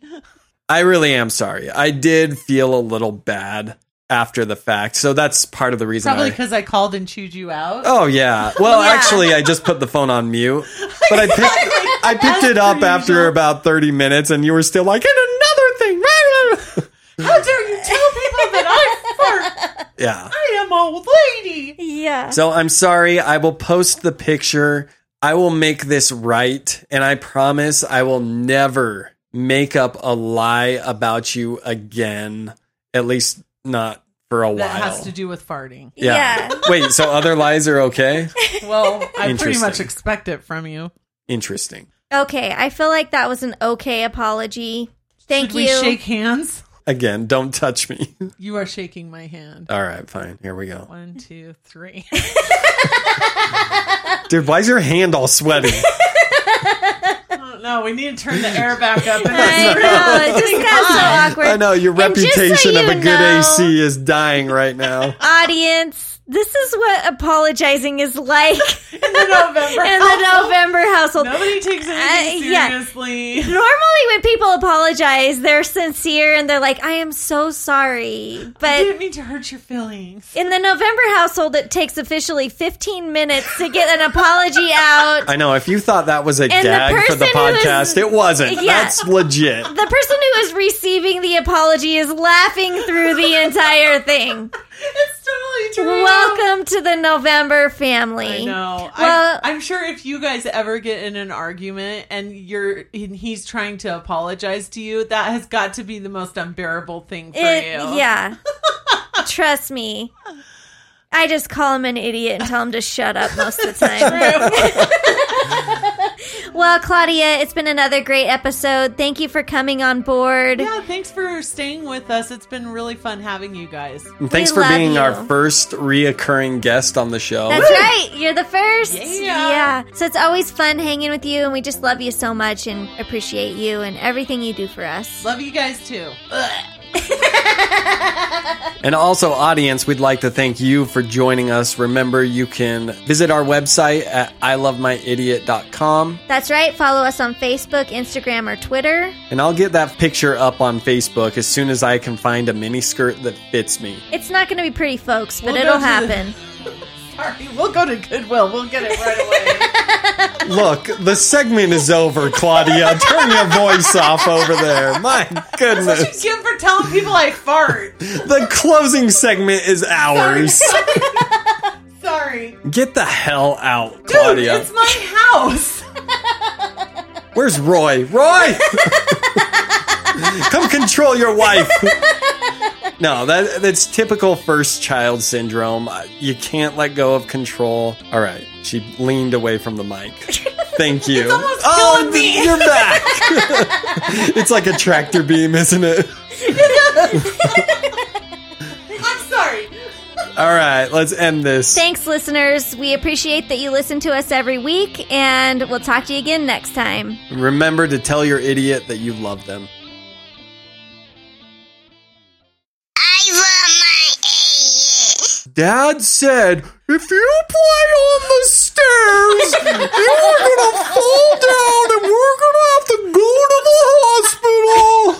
I really am sorry. I did feel a little bad after the fact. So that's part of the reason Probably because I called and chewed you out. Oh yeah. Well, Yeah. actually, I just put the phone on mute, but I picked I picked it up after about thirty minutes, and you were still like, and another thing. How dare you tell people that I fart? yeah. I am old lady. Yeah. So I'm sorry. I will post the picture. I will make this right, and I promise I will never make up a lie about you again. At least not for a That while. has to do with farting. yeah. Wait. So other lies are okay. Well, I pretty much expect it from you. Interesting. Okay, I feel like that was an okay apology. Thank Should you. we shake hands? Again, don't touch me. You are shaking my hand. All right, fine. Here we go. One, two, three. Dude, why is your hand all sweaty? oh, no, we need to turn the air back up. And I know, it just got so awkward. I know your And just so reputation of a good know- AC is dying right now. Audience, this is what apologizing is like in the November in the November household. Nobody takes anything Uh, yeah. seriously. Normally, when people apologize, they're sincere and they're like, "I am so sorry," but I but didn't mean to hurt your feelings. in the November household, it takes officially 15 minutes to get an apology out. I know. If you thought that was a And the gag for the person who is- podcast, it wasn't. Yeah. That's legit. The person who is receiving the apology is laughing through the entire thing. Totally true. Welcome to the November family. I know. Well, I'm, I'm sure if you guys ever get in an argument and you're and he's trying to apologize to you, that has got to be the most unbearable thing for it, you. yeah. Trust me. I just call him an idiot and tell him to shut up most of the time. well, Claudia, it's been another great episode. Thank you for coming on board. Yeah, thanks for staying with us. It's been really fun having you guys. And thanks We for love being you. our first reoccurring guest on the show. That's right. You're the first. Yeah. So it's always fun hanging with you, and we just love you so much and appreciate you and everything you do for us. Love you guys too. And also, audience, we'd like to thank you for joining us. Remember, you can visit our website at ilovemyidiot.com. That's right. Follow us on Facebook, Instagram, or Twitter. And I'll get that picture up on Facebook as soon as I can find a mini skirt that fits me. It's not going to be pretty, folks, but We'll it'll go to happen. Sorry, we'll go to Goodwill. We'll get it right away. Look, the segment is over, Claudia. Turn your voice off over there. My That's what goodness. you get for telling people I fart. The closing segment is ours. Sorry. Get the hell out, Dude, Claudia. it's my house. Where's Roy? Roy! Come control your wife. No, that that's typical first child syndrome. Uh, You can't let go of control. All right, she leaned away from the mic. Thank you. almost oh, killing me. you're back. it's like a tractor beam, isn't it? I'm sorry. All right, let's end this. Thanks, listeners. We appreciate that you listen to us every week, and we'll talk to you again next time. Remember to tell your idiot that you love them. dad said, if you play on the stairs, you're gonna fall down and we're gonna have to go to the hospital.